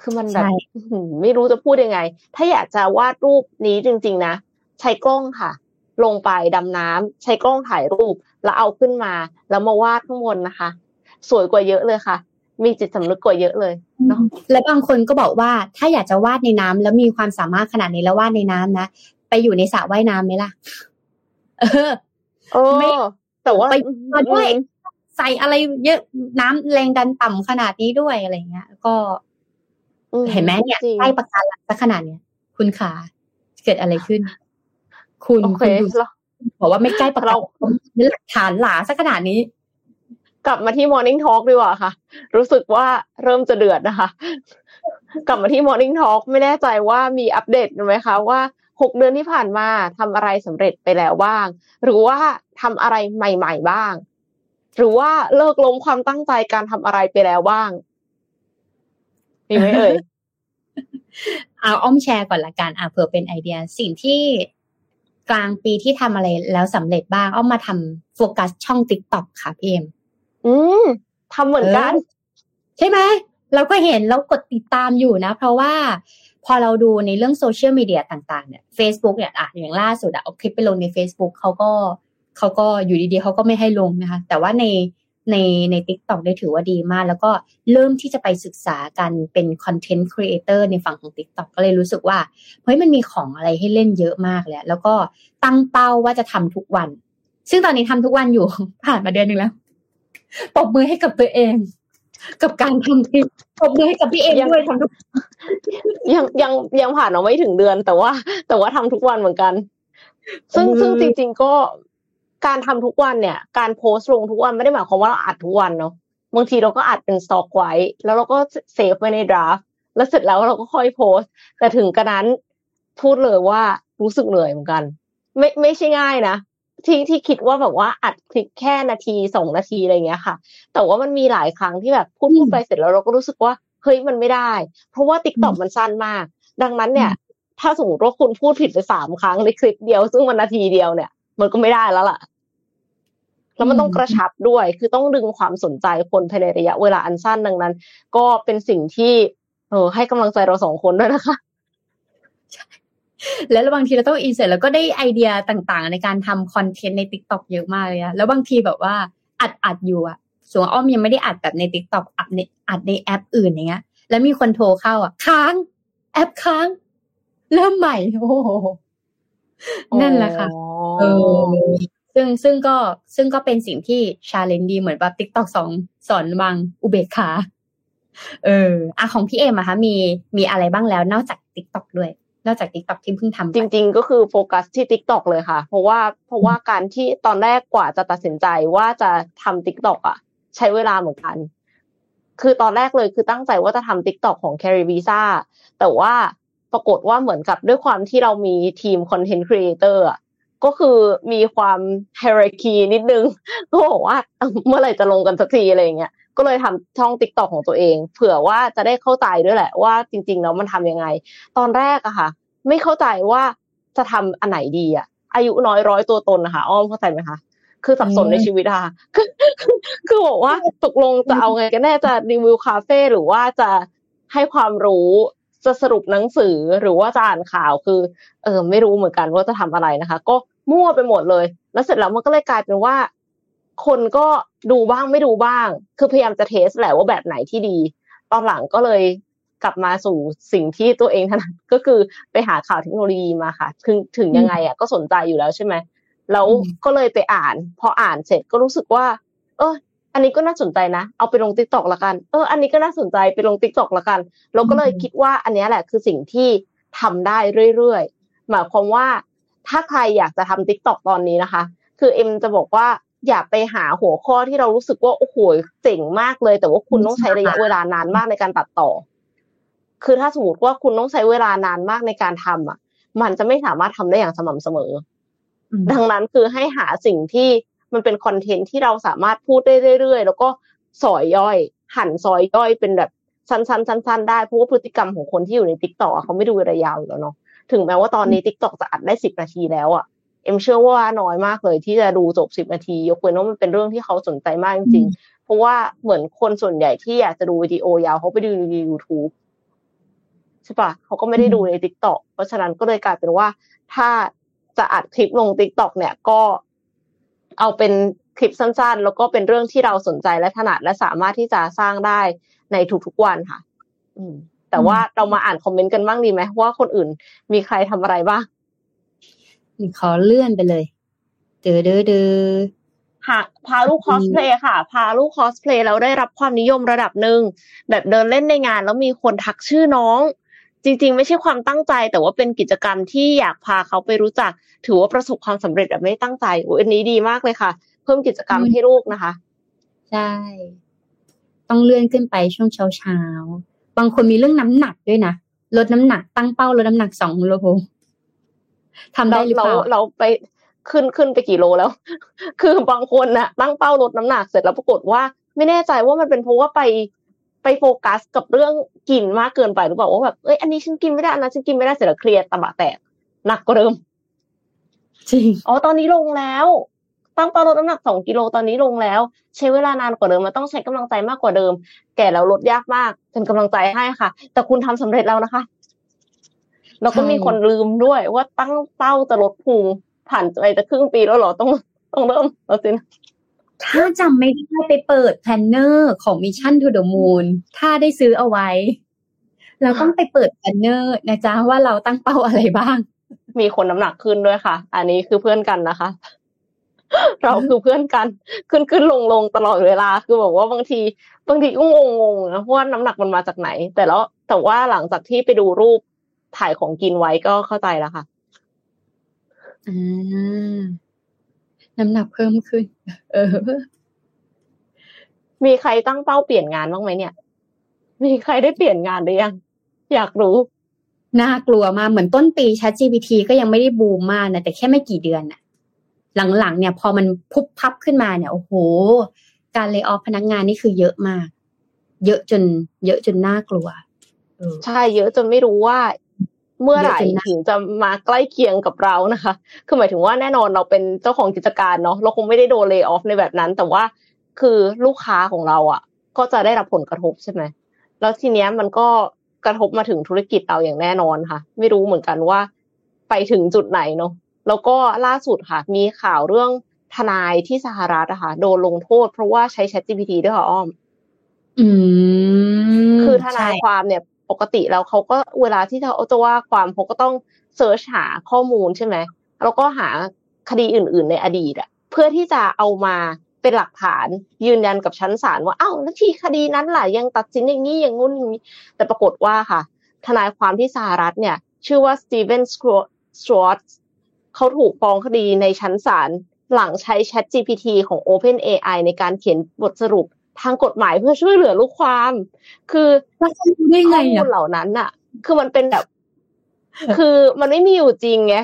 S2: คือมันแบบ
S3: ใช่
S2: อื้อหือไม่รู้จะพูดยังไง ถ้าอยากจะวาดรูปนี้จริง ๆ นะใช้กล้องค่ะ ลงไปดำน้ำใช้กล้องถ่ายรูป แล้วเอาขึ้นมา แล้วมาวาดข้างบนนะคะ สวยกว่าเยอะเลยค่ะ มีจิตสำนึกกว่าเยอะเลยเนาะ
S3: และบางคนก็บอกว่าถ้าอยากจะวาดในน้ำแล้วมีความสามารถขนาดนี้แล้ววาดในน้ำนะไปอยู่ในสระว่ายน้ำไหมล่ะเออ
S2: โอ้
S3: ไม่
S2: แต่ว่า
S3: ไปมาด้วยใส่อะไรเยอะน้ำแรงดันต่ำขนาดนี้ด้วยอะไรเงี้ย ก็
S2: อื
S3: เห็นไหมเนี่ย
S2: จริง
S3: ใกล้ประการังสักขนาดเนี้ยคุณขาเกิดอะไรขึ้น คุณ
S2: โอเค
S3: คุณดู
S2: แล้ว
S3: บอกว่าไม่ใกล้ประการ
S2: เรา
S3: หลักฐานหลาสักขนาดนี้
S2: กลับมาที่ Morning Talk ดีกว่าค่ะ รู้สึกว่าเริ่มจะเดือดนะคะ กลับมาที่ Morning Talk ไม่แน่ใจว่ามีอัปเดตไหมคะว่าหกเดือนที่ผ่านมาทำอะไรสำเร็จไปแล้วบ้าง หรือว่าทำอะไรใหม่ ๆบ้าง หรือว่าเลิกล้มความตั้งใจการทำอะไรไปแล้วบ้างมีไหมเอ่ย
S3: เอาอ้อมแชร์ก่อนละกันอะเผื่อเป็นไอเดียสิ่งที่ กลางปีที่ทำอะไรแล้วสำเร็จบ้างอ้อมมาทำโฟกัสช่อง TikTok ค่ะพี่เอ็ม
S2: อืมทำเหมือนกัน
S3: ใช่ไหมเราก็เห็นเรากดติดตามอยู่นะ เพราะว่าพอเราดูในเรื่องโซเชียลมีเดียต่างๆเนี่ย Facebook เนี่ยอะอย่างล่าสุดอะเอาคลิปไปลงใน Facebook เขาก็เขาก็อยู่ดีๆเขาก็ไม่ให้ลงนะคะ แต่ว่าใน ในใน TikTok ได้ถือว่าดีมาก แล้วก็เริ่มที่จะไปศึกษากันเป็น content creator ในฝั่งของ TikTok ก็เลยรู้สึกว่าเฮ้ยมันมีของอะไรให้เล่นเยอะมากเลยแล้วก็ตั้งเป้าว่าจะทำทุกวัน ซึ่งตอนนี้ทำทุกวันอยู่ผ่านมาเดือนหนึ่งแล้วปรบมือให้กับตัวเอง กับการทำคลิปปรบมือให้กับพี่เองด้วยทำทุก
S2: ยังยังยังผ่านมาไม่ถึงเดือนแต่ว่า แต่ว่าทำทุกวันเหมือนกัน ซึ่งซึ่งจริง ๆ ก็ การทำทุกวันเนี่ย การโพสต์ลงทุกวันไม่ได้หมายความว่าเราอัดทุกวันเนาะบางทีเราก็อัดเป็นสต็อกไว้ แล้วเราก็เซฟไว้ใน draft แล้วเสร็จแล้วเราก็ค่อยโพสต์ แต่ถึงกระนั้นพูดเลยว่ารู้สึกเหนื่อยเหมือนกัน ไม่ไม่ใช่ง่ายนะที่ที่คิดว่าแบบว่าอัดคลิปแค่นาทีสองนาทีอะไรเงี้ยค่ะ แต่ว่ามันมีหลายครั้งที่แบบพูดพูดไปเสร็จแล้วเราก็รู้สึกว่าเฮ้ยมันไม่ได้ เพราะว่า TikTok มันสั้นมาก ดังนั้นเนี่ย ถ้าสมมติว่าคุณพูดผิดไปสามครั้งในคลิปเดียว ซึ่งมันนาทีเดียวเนี่ย มันก็ไม่ได้แล้วล่ะ แล้วมันต้องกระชับด้วย คือต้องดึงความสนใจคนภายในระยะเวลาอันสั้นดังนั้น ก็เป็นสิ่งที่ เออให้กำลังใจเราสองคนด้วยนะคะ
S3: แล้วบางทีเราต้องอินเสร็จแล้วก็ได้ไอเดียต่างๆ ในการทำคอนเทนต์ใน t ิ k t o k เยอะมากเลยอะแล้วบางทีแบบว่าอัดอัดอยู่อะส่วนอ้อมยังไม่ได้อัดแบบใน t ิ k t o k อัดในอัดในแอปอื่นอย่างเงี้ย แล้วมีคนโทรเข้าอะค้าง แอปค้าง เริ่มใหม่ โอ้โหนั่นแหละค่ะเออ ซึ่งซึ่งก็ซึ่งก็เป็นสิ่งที่ challenge ดีเหมือนแบบ TikTok สองสอนวางอุเบกขาเอออะของพี่เอ็มอะคะมีมีอะไรบ้างแล้วนอกจาก TikTok ด้วย นอกจาก TikTok ที่เพิ่งทำ
S2: จริง ๆ ก็คือโฟกัสที่ TikTok เลยค่ะ เพราะว่าเพราะว่าการที่ตอนแรกกว่าจะตัดสินใจว่าจะทำ TikTok อะใช้เวลาเหมือนกัน คือตอนแรกเลยคือตั้งใจว่าจะทำ TikTok ของ c a r r y Visa แต่ว่าปรากฏว่าเหมือนกับด้วยความที่เรามีทีม content creator อะ ก็คือมีความไฮรักีนิดนึง ก็บอกว่าเมื่อไหร่จะลงกันสักทีอะไรเงี้ยก็เลยทำช่อง TikTok ของตัวเอง เผื่อว่าจะได้เข้าใจด้วยแหละว่าจริงๆแล้วมันทำยังไง ตอนแรกอะค่ะ ไม่เข้าใจว่าจะทำอันไหนดีอะอายุน้อยร้อยตัวตนนะคะอ้อมเข้าใจไหมคะคือสับสนในชีวิตอะค่ะคือคือบอกว่าตกลงจะเอาไงกันแน่จะรีวิวคาเฟ่หรือว่าจะให้ความรู้จะสรุปหนังสือหรือว่าจะอ่านข่าวคือ เออไม่รู้เหมือนกันว่าจะทำอะไรนะคะ ก็ มั่วไปหมดเลย แล้วเสร็จแล้วมันก็เลยกลายเป็นว่า คนก็ดูบ้างไม่ดูบ้าง คือพยายามจะเทสแหละว่าแบบไหนที่ดี ตอนหลังก็เลยกลับมาสู่สิ่งที่ตัวเองถนัดก็คือไปหาข่าวเทคโนโลยีมาค่ะถึงถึงยังไงอะก็สนใจอยู่แล้วใช่ไหมแล้วก็เลยไปอ่าน พออ่านเสร็จก็รู้สึกว่า เอออันนี้ก็น่าสนใจนะ เอาไปลง TikTok ละกัน เออ อันนี้ก็น่าสนใจไปลง TikTok ละกัน เราก็เลยคิดว่าอันนี้แหละคือสิ่งที่ทำได้เรื่อยๆ หมายความว่า ถ้าใครอยากจะทำ TikTok ตอนนี้นะคะ คือเอ็มจะบอกว่าอย่าไปหาหัวข้อที่เรารู้สึกว่าโอ้โหเจ๋งมากเลย แต่ว่าคุณต้องใช้ระยะเวลานานมากในการตัดต่อ คือถ้าสมมติว่าคุณต้องใช้เวลานานมากในการทำอะ มันจะไม่สามารถทำได้อย่างสม่ำเสมอ
S3: อืม
S2: ดังนั้นคือให้หาสิ่งที่มันเป็นคอนเทนต์ที่เราสามารถพูดได้เรื่อยๆ แล้วก็ซอยย่อย หั่นซอยย่อยเป็นแบบสั้นๆ สั้นๆ ได้เพราะว่าพฤติกรรมของคนที่อยู่ใน TikTok เขาไม่ดูระยะยาวอยู่แล้วเนาะ ถึงแม้ว่าตอนนี้ TikTok จะอัดได้สิบนาทีแล้วอะเอ็มเชื่อว่าน้อยมากเลยที่จะดูจบสิบนาที ยกเว้นว่ามันเป็นเรื่องที่เขาสนใจมากจริงๆ เพราะว่าเหมือนคนส่วนใหญ่ที่อยากจะดูวิดีโอยาวเขาไปดูใน YouTube ใช่ปะเขาก็ไม่ได้ดูใน TikTok เพราะฉะนั้นก็เลยกลายเป็นว่า ถ้าจะอัดคลิปลง TikTok เนี่ยก็เอาเป็นคลิปสั้นๆ แล้วก็เป็นเรื่องที่เราสนใจและถนัดและสามารถที่จะสร้างได้ในทุกๆวันค่ะ อืม แต่ว่าเรามาอ่านคอมเมนต์กันบ้างดีไหมว่าคนอื่นมีใครทำอะไรบ้าง
S3: นี่ขอเลื่อนไปเลยเดือเดือเดือ
S2: หากพาลูกคอสเพลย์ค่ะ พาลูกคอสเพลย์แล้วได้รับความนิยมระดับหนึ่งแบบเดินเล่นในงานแล้วมีคนทักชื่อน้อง จริง ๆ ไม่ใช่ความตั้งใจ แต่ว่าเป็นกิจกรรมที่อยากพาเขาไปรู้จัก ถือว่าประสบความสำเร็จแบบไม่ได้ตั้งใจโอ้ยอันนี้ดีมากเลยค่ะ เพิ่มกิจกรรมให้ลูกนะคะ
S3: ใช่ ต้องเลื่อนขึ้นไปช่วงเช้าเช้าๆ บางคนมีเรื่องน้ำหนักด้วยนะลดน้ำหนักตั้งเป้าลดน้ำหนักสองโลทำได้
S2: เรา
S3: หรือ
S2: เรา
S3: เปล่า
S2: เราไปขึ้นขึ้นไปกี่โลแล้ว คือบางคนน่ะ ตั้งเป้าลดน้ำหนักเสร็จแล้วปรากฏว่า ไม่แน่ใจว่ามันเป็นเพราะว่าไปไปโฟกัสกับเรื่องกินมากเกินไปหรือเปล่าว่าแบบเอ้ยอันนี้ฉันกินไม่ได้อันนั้นฉันกินไม่ได้เสร็จแล้วเครียดตะบะแตกหนักกว่าเดิม
S3: จริง
S2: อ๋อตอนนี้ลงแล้ว ตั้งเป้าลดน้ำหนักสองกิโลตอนนี้ลงแล้ว ใช้เวลานานกว่าเดิมมันต้องใช้กำลังใจมากกว่าเดิม แก่แล้วลดยากมาก เป็นกำลังใจให้ค่ะ แต่คุณทำสำเร็จแล้วนะคะ แล้วก็มีคนลืมด้วย ว่าตั้งเป้าจะลดพุงผ่านไปจะครึ่งปีแล้วเหรอต้องต้องเริ่มแล้วสินะ
S3: ถ้าจำไม่ได้ไปเปิด planner ของ Mission to the Moon ถ้าได้ซื้อเอาไว้ เราต้องไปเปิด planner นะจ๊ะว่าเราตั้งเป้าอะไรบ้าง
S2: มีคนน้ำหนักขึ้นด้วยค่ะ อันนี้คือเพื่อนกันนะคะ เราคือเพื่อนกัน ขึ้นขึ้นลงลงตลอดเวลา คือแบบว่าบางที บางทีก็งงงๆนะเพราะว่าน้ำหนักมันมาจากไหน แต่แล้วแต่ว่าหลังจากที่ไปดูรูปถ่ายของกินไว้ก็เข้าใจแล้วค่ะ
S3: อ่าน้ำหนักเพิ่มขึ้น เออ
S2: มีใครตั้งเป้าเปลี่ยนงานบ้างไหมเนี่ย มีใครได้เปลี่ยนงานหรือยัง อยากรู้
S3: น่ากลัวมากเหมือนต้นปี ChatGPT ก็ยังไม่ได้บูมมากนะแต่แค่ไม่กี่เดือนน่ะ หลังๆเนี่ยพอมันพุบพับขึ้นมาเนี่ยโอ้โห การเลิกออฟพนักงานนี่คือเยอะมาก เยอะจน เยอะจนน่ากลัวเออ
S2: ใช่เยอะจนไม่รู้ว่าเมื่อไหร่
S3: เยอะจนน่า
S2: ถึงจะมาใกล้เคียงกับเรานะคะ คือหมายถึงว่าแน่นอนเราเป็นเจ้าของกิจการเนาะเราคงไม่ได้โดนเล y o อ f ในแบบนั้น แต่ว่าคือลูกค้าของเราอะ ก็จะได้รับผลกระทบใช่ไหมแล้วทีเนี้ยมันก็กระทบมาถึงธุรกิจเราอย่างแน่นอนค่ะ ไม่รู้เหมือนกันว่า ไปถึงจุดไหนเนาะ แล้วก็ล่าสุดค่ะ มีข่าวเรื่องทนายที่สหรัฐอะค่ะโดนลงโทษ เพราะว่าใช้ ChatGPT ด้วยค่ะอ้อม
S3: อืม
S2: คือทนาย
S3: ใช่
S2: ความเนี่ย ปกติแล้วเขาก็เวลาที่เขาจะว่าความเขาก็ต้องเสิร์ชหาข้อมูลใช่ไหมแล้วก็หาคดีอื่น ๆ ในอดีตอะเพื่อที่จะเอามาเป็นหลักฐานยืนยันกับชั้นศาลว่าอ้าวแล้วที่คดีนั้นล่ะยังตัดสินอย่างนี้อย่างงู้นอย่างนี้ แต่ปรากฏว่าค่ะ ทนายความที่สหรัฐเนี่ย ชื่อว่าสตีเวนสตรวต เขาถูกฟ้องคดีในชั้นศาลหลังใช้ Chat GPT ของ OpenAI ในการเขียนบทสรุปทางกฎหมายเพื่อช่วยเหลือลูกความ คือ
S3: แล้วจะรู้ได้ไง
S2: ข้อมู
S3: อะ
S2: ลเหล่านั้นน่ะคือมันเป็นแบบ คือมันไม่มีอยู่จริงไง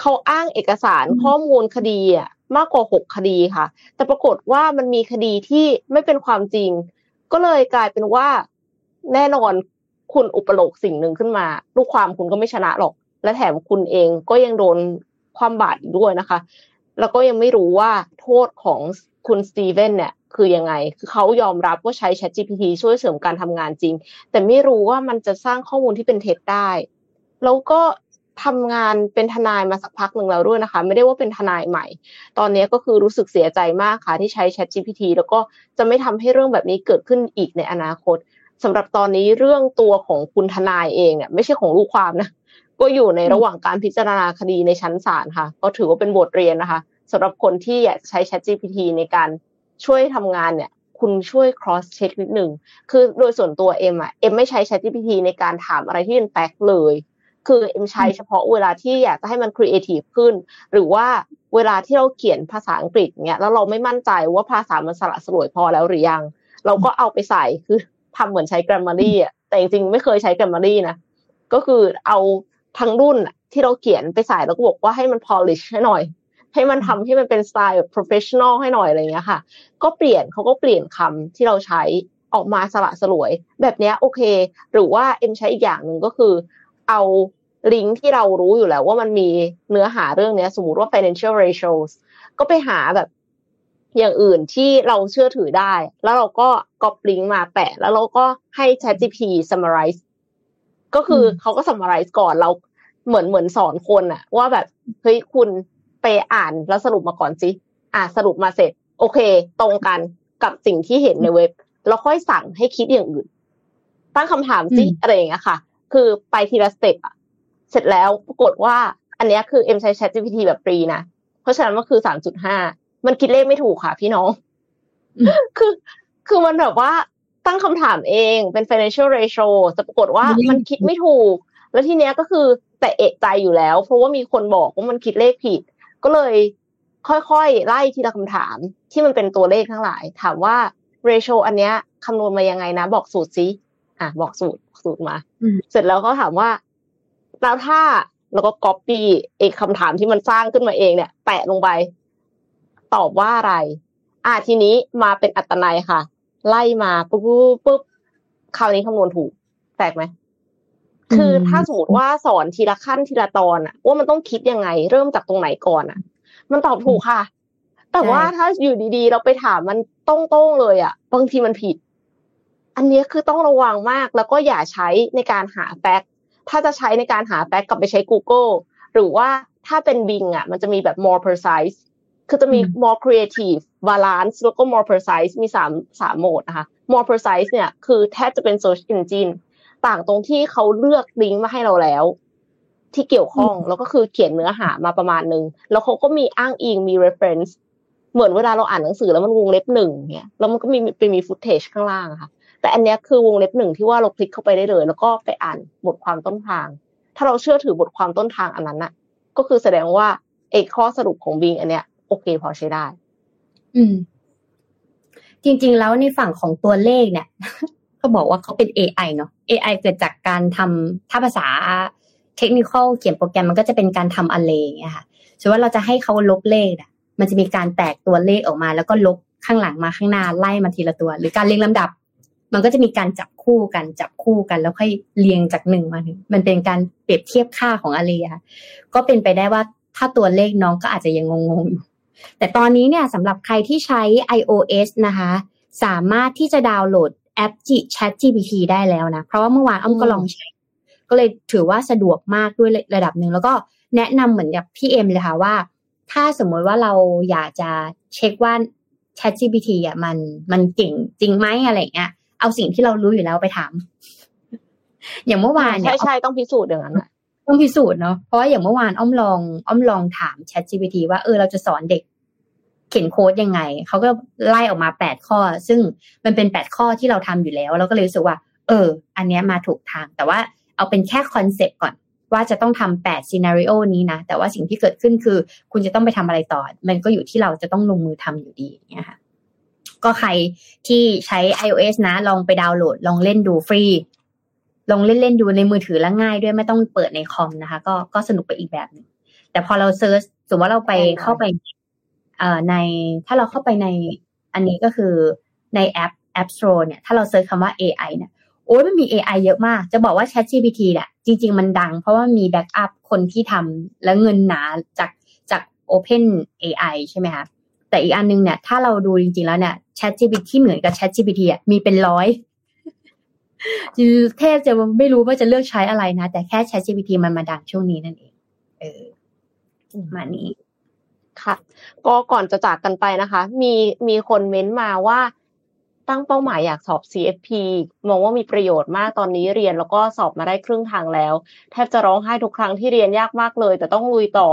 S2: เขาอ้างเอกสาร
S3: อืม
S2: ข้อมูลคดีอะมากกว่าหกคดีค่ะ แต่ปรากฏว่ามันมีคดีที่ไม่เป็นความจริง ก็เลยกลายเป็นว่า แน่นอนคุณอุปโลกสิ่งหนึ่งขึ้นมา ลูกความคุณก็ไม่ชนะหรอก และแถมคุณเองก็ยังโดน ความบาดอีกด้วยนะคะ แล้วก็ยังไม่รู้ว่าโทษของคุณสตีเวนเนี่ยคือยังไง คือเขายอมรับว่าใช้ ChatGPT ช่วยเสริมการทำงานจริง แต่ไม่รู้ว่ามันจะสร้างข้อมูลที่เป็นเท็จได้ แล้วก็ทำงานเป็นทนายมาสักพักหนึ่งแล้วด้วยนะคะ ไม่ได้ว่าเป็นทนายใหม่ ตอนนี้ก็คือรู้สึกเสียใจมากค่ะที่ใช้ ChatGPT แล้วก็จะไม่ทำให้เรื่องแบบนี้เกิดขึ้นอีกในอนาคตสำหรับตอนนี้เรื่องตัวของคุณทนายเองเนี่ยไม่ใช่ของลูกความนะ ก็อยู่ในระหว่างการพิจารณาคดีในชั้นศาลค่ะ ก็ถือว่าเป็นบทเรียนนะคะสำหรับคนที่อยากจะใช้ ChatGPT ในการช่วยทำงานเนี่ย คุณช่วย cross check นิดหนึ่ง คือโดยส่วนตัวเอ็มอะเอ็มไม่ใช้ ChatGPT ในการถามอะไรที่เป็น fact เลย คือเอ็มใช้เฉพาะเวลาที่อยากจะให้มันครีเอทีฟขึ้น หรือว่าเวลาที่เราเขียนภาษาอังกฤษเนี่ยแล้วเราไม่มั่นใจว่าภาษามันสละสลวยพอแล้วหรือยัง เราก็เอาไปใส่คือทำเหมือนใช้ Grammarly อะแต่จริงๆไม่เคยใช้ Grammarly นะก็คือเอา ทั้งรุ่นที่เราเขียนไปใส่แล้วก็บอกว่าให้มัน polish ให้หน่อย ให้มันทำให้มันเป็นสไตล์แบบ professional ให้หน่อยอะไรเงี้ยค่ะ ก็เปลี่ยนเขาก็เปลี่ยนคำที่เราใช้ออกมาสละสลวย แบบนี้โอเค หรือว่าเอ็มใช้อีกอย่างหนึ่งก็คือ เอาลิงก์ที่เรารู้อยู่แล้วว่ามันมีเนื้อหาเรื่องนี้สมมติว่า financial ratios ก็ไปหาแบบอย่างอื่นที่เราเชื่อถือได้ แล้วเราก็ก๊อปลิงก์มาแปะ แล้วเราก็ให้ ChatGPT summarize ก็คืออ
S3: ม
S2: เขาก็ summarize ก่อนเราเหมือนเหมือนสอนคนอะว่าแบบเฮ้ยคุณไปอ่านแล้วสรุปมาก่อนสิอะสรุปมาเสร็จ โอเค ตรงกันกับสิ่งที่เห็นในเว็บแล้วค่อยสั่งให้คิดอย่างอื่น ตั้งคำถามสิ
S3: อืม
S2: อะไรอย่างเงี้ยค่ะ คือไปทีละสเต็ปอะเสร็จแล้วปรากฏว่า อันเนี้ยคือเอ็มใช้ ChatGPT แบบฟรีนะเพราะฉะนั้นมันคือสามจุดห้ามันคิดเลขไม่ถูกค่ะ พี่น้อง
S3: อืม
S2: คือ คือมันแบบว่า ตั้งคำถามเองเป็น financial ratio แต่ปรากฏว่า
S3: อืม
S2: มันคิดไม่ถูก แล้วทีเนี้ยก็คือแต่เอกใจอยู่แล้ว เพราะว่ามีคนบอกว่ามันคิดเลขผิด ก็เลยค่อยๆ ไล่ทีละคำถามที่มันเป็นตัวเลขทั้งหลาย ถามว่า ratio อันเนี้ยคำนวณมายังไงนะ บอกสูตรสิอะบอกสูตรสูตรมา
S3: อืม
S2: เสร็จแล้วก็ถามว่าแล้วถ้าแล้วก็ก๊อปปี้เอกคำถามที่มันสร้างขึ้นมาเองเนี่ย แปะลงไป ตอบว่าอะไร อ่าทีนี้มาเป็นอัตนัยค่ะ ไล่มาปุ๊บปุ๊บปุ๊บคราวนี้คำนวณถูกแปลกไหมคือถ้าสมมติว่าสอนทีละขั้นทีละตอนอะว่ามันต้องคิดยังไง เริ่มจากตรงไหนก่อนอะมันตอบถูกค่ะ แต่ว่าถ้าอยู่ดีๆ เราไปถามมันตรงๆเลยอะบางทีมันผิด อันนี้คือต้องระวังมากแล้วก็อย่าใช้ในการหาแฟกต์ถ้าจะใช้ในการหาแฟกต์กลับไปใช้ Google หรือว่าถ้าเป็น Bing อะมันจะมีแบบ more precise คือจะมี more creative balance แล้วก็ more precise มีสามสามโหมดนะคะ more precise เนี่ยคือแทบจะเป็น search engine ต่างตรงที่เขาเลือกลิงก์มาให้เราแล้ว ที่เกี่ยวข้องแล้วก็คือเขียนเนื้อหามาประมาณนึง แล้วเขาก็มีอ้างอิงมี reference เหมือนเวลาเราอ่านหนังสือแล้วมันวงเล็บหนึ่งเนี่ยแล้วมันก็มีไปมี footage ข้างล่างค่ะ แต่อันนี้คือวงเล็บหนึ่งที่ว่าเราคลิกเข้าไปได้เลย แล้วก็ไปอ่านบทความต้นทาง ถ้าเราเชื่อถือบทความต้นทางอันนั้นน่ะ ก็คือแสดงว่าเอกข้อสรุปของบิงอันเนี้ยโอเคพอใช้ได้
S3: อืม จริง ๆ แล้วในฝั่งของตัวเลขเนี่ยก็บอกว่าเขาเป็น AI เนาะ AI เกิดจากการทำถ้าภาษาเทคนิคเขียนโปรแกรมมันก็จะเป็นการทำอะไรอย่างเงี้ยค่ะสมมติว่าเราจะให้เขาลบเลขอะ มันจะมีการแตกตัวเลขออกมา แล้วก็ลบข้างหลังมาข้างหน้าไล่มาทีละตัว หรือการเรียงลำดับ มันก็จะมีการจับคู่กันจับคู่กัน แล้วค่อยเรียงจากหนึ่งมาถึงมันเป็นการเปรียบเทียบค่าของอะไรอะก็เป็นไปได้ว่าถ้าตัวเลขน้องก็อาจจะยังงงๆอยู่ แต่ตอนนี้เนี่ยสำหรับใครที่ใช้ iOS นะคะ สามารถที่จะดาวน์โหลดแอป Chat GPT ได้แล้วนะ เพราะว่าเมื่อวานอ้อมก็ลองใช้ ก็เลยถือว่าสะดวกมากด้วยระดับหนึ่ง แล้วก็แนะนำเหมือนกับพี่เอ็มเลยค่ะว่า ถ้าสมมติว่าเราอยากจะเช็คว่า Chat GPT อะมันมันเก่งจริงไหมอะไรเงี้ยเอาสิ่งที่เรารู้อยู่แล้วไปถาม อย่างเมื่อวานเนี่ย
S2: ใช่ใช่ต้องพิสูจน์อย่างนั้นอะ
S3: ต้องพิสูจน์เนาะเพราะว่าอย่างเมื่อวานอ้อมลองอ้อมลองถาม Chat GPT ว่าเออเราจะสอนเด็กเขียนโค้ดยังไง เขาก็ไล่ออกมาแปดข้อ ซึ่งมันเป็นแปดข้อที่เราทำอยู่แล้ว เราก็เลยรู้สึกว่า เออ อันเนี้ยมาถูกทาง แต่ว่าเอาเป็นแค่ concept ก่อน ว่าจะต้องทำแปด scenario นี้นะ แต่ว่าสิ่งที่เกิดขึ้นคือ คุณจะต้องไปทำอะไรต่อ มันก็อยู่ที่เราจะต้องลงมือทำอยู่ดีเนี่ยค่ะก็ใครที่ใช้ iOS นะ ลองไปดาวน์โหลด ลองเล่นดูฟรี ลองเล่นเล่นๆดูในมือถือแล้วง่ายด้วยไม่ต้องเปิดในคอมนะคะ ก็ก็สนุกไปอีกแบบหนึ่งแต่พอเรา search สมมติว่าเราไปเข้าไปเอ่อในถ้าเราเข้าไปในอันนี้ก็คือในแอป App Store เนี่ย ถ้าเรา search คำว่า AI เนี่ยโอ้ยมันมี AI เยอะมาก จะบอกว่า ChatGPT เนี่ยจริง ๆ มันดัง เพราะว่ามี backup คนที่ทำแล้วเงินหนาจากจาก OpenAI ใช่ไหมคะแต่อีกอันนึงเนี่ย ถ้าเราดูจริง ๆ แล้วเนี่ย ChatGPT ที่เหมือนกับ ChatGPT อะมีเป็นร้อย คือแทบจะไม่รู้ว่าจะเลือกใช้อะไรนะ แต่แค่ ChatGPT มันมาดังช่วงนี้นั่นเอง เออมานี้
S2: ค่ะ ก็ก่อนจะจากกันไปนะคะ มีมีคนเม้นต์มาว่าตั้งเป้าหมายอยากสอบ CFP มองว่ามีประโยชน์มากตอนนี้เรียนแล้วก็สอบมาได้ครึ่งทางแล้ว แทบจะร้องไห้ทุกครั้งที่เรียนยากมากเลย แต่ต้องลุยต่อ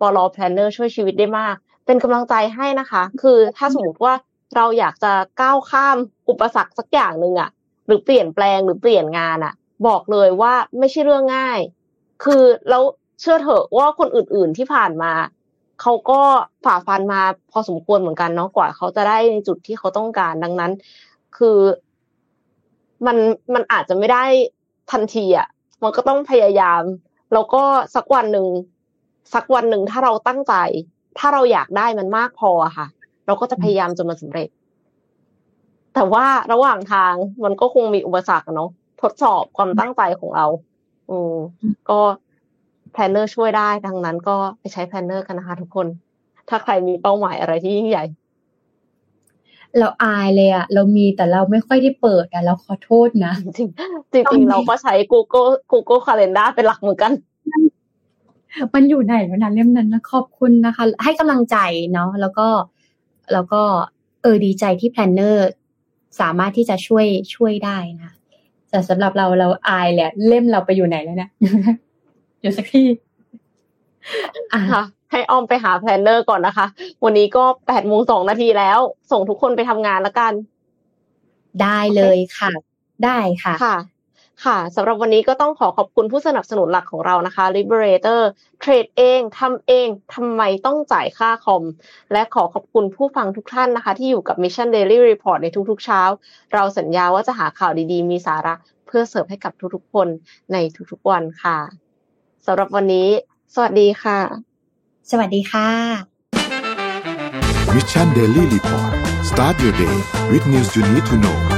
S2: ปลอ planner ช่วยชีวิตได้มาก เป็นกำลังใจให้นะคะ คือถ้าสมมติว่าเราอยากจะก้าวข้ามอุปสรรคสักอย่างหนึ่งอะ หรือเปลี่ยนแปลงหรือเปลี่ยนงานอะบอกเลยว่าไม่ใช่เรื่องง่าย คือแล้วเชื่อเถอะว่าคนอื่น ๆที่ผ่านมาเขาก็ฝ่าฟันมาพอสมควรเหมือนกันเนาะกว่าเขาจะได้ในจุดที่เขาต้องการดังนั้น คือ มันมันอาจจะไม่ได้ทันทีอะ มันก็ต้องพยายาม แล้วก็สักวันหนึ่งสักวันหนึ่งถ้าเราตั้งใจ ถ้าเราอยากได้มันมากพอค่ะ เราก็จะพยายามจนมันสำเร็จ แต่ว่าระหว่างทางมันก็คงมีอุปสรรคอะเนาะทดสอบความตั้งใจของเราอืมก็ planner ช่วยได้ ดังนั้นก็ไปใช้ planner กันนะคะทุกคน ถ้าใครมีเป้าหมายอะไรที่ยิ่งใหญ่
S3: เราอายเลยอะเรามีแต่เราไม่ค่อยได้เปิดอะเราขอโทษนะ
S2: จริงๆจริงๆเราก็ใช้ Google Google Calendar เป็นหลักเหมือนกัน
S3: มันอยู่ไหนวะนะเล่มนั้นนะขอบคุณนะคะ ให้กำลังใจเนาะแล้วก็แล้วก็เออดีใจที่ planner สามารถที่จะช่วยช่วยได้นะแต่สำหรับเราเราอายแหละ เล่มเราไปอยู่ไหนแล้วเนี่ยอยู่สักที่อะ
S2: ค่ะให้อ้อมไปหา planner ก่อนนะคะ วันนี้ก็แปดโมงสองนาทีแล้ว ส่งทุกคนไปทำงานแล้วกัน
S3: ได้เลยค่ะ ได้ค่ะ
S2: ค่ะ ค่ะสำหรับวันนี้ก็ต้องขอขอบคุณผู้สนับสนุนหลักของเรานะคะ Liberator เทรดเองทำเองทำไมต้องจ่ายค่าคอม และขอขอบคุณผู้ฟังทุกท่านนะคะ ที่อยู่กับ Mission Daily Report ในทุกๆเช้า เราสัญญาว่าจะหาข่าวดีๆ มีสาระเพื่อเสิร์ฟให้กับทุกๆคนในทุกๆวันค่ะสำหรับวันนี้ สวัสดีค่ะ
S3: สวัสดีค่ะ
S1: Mission Daily Report start your day with news you need to know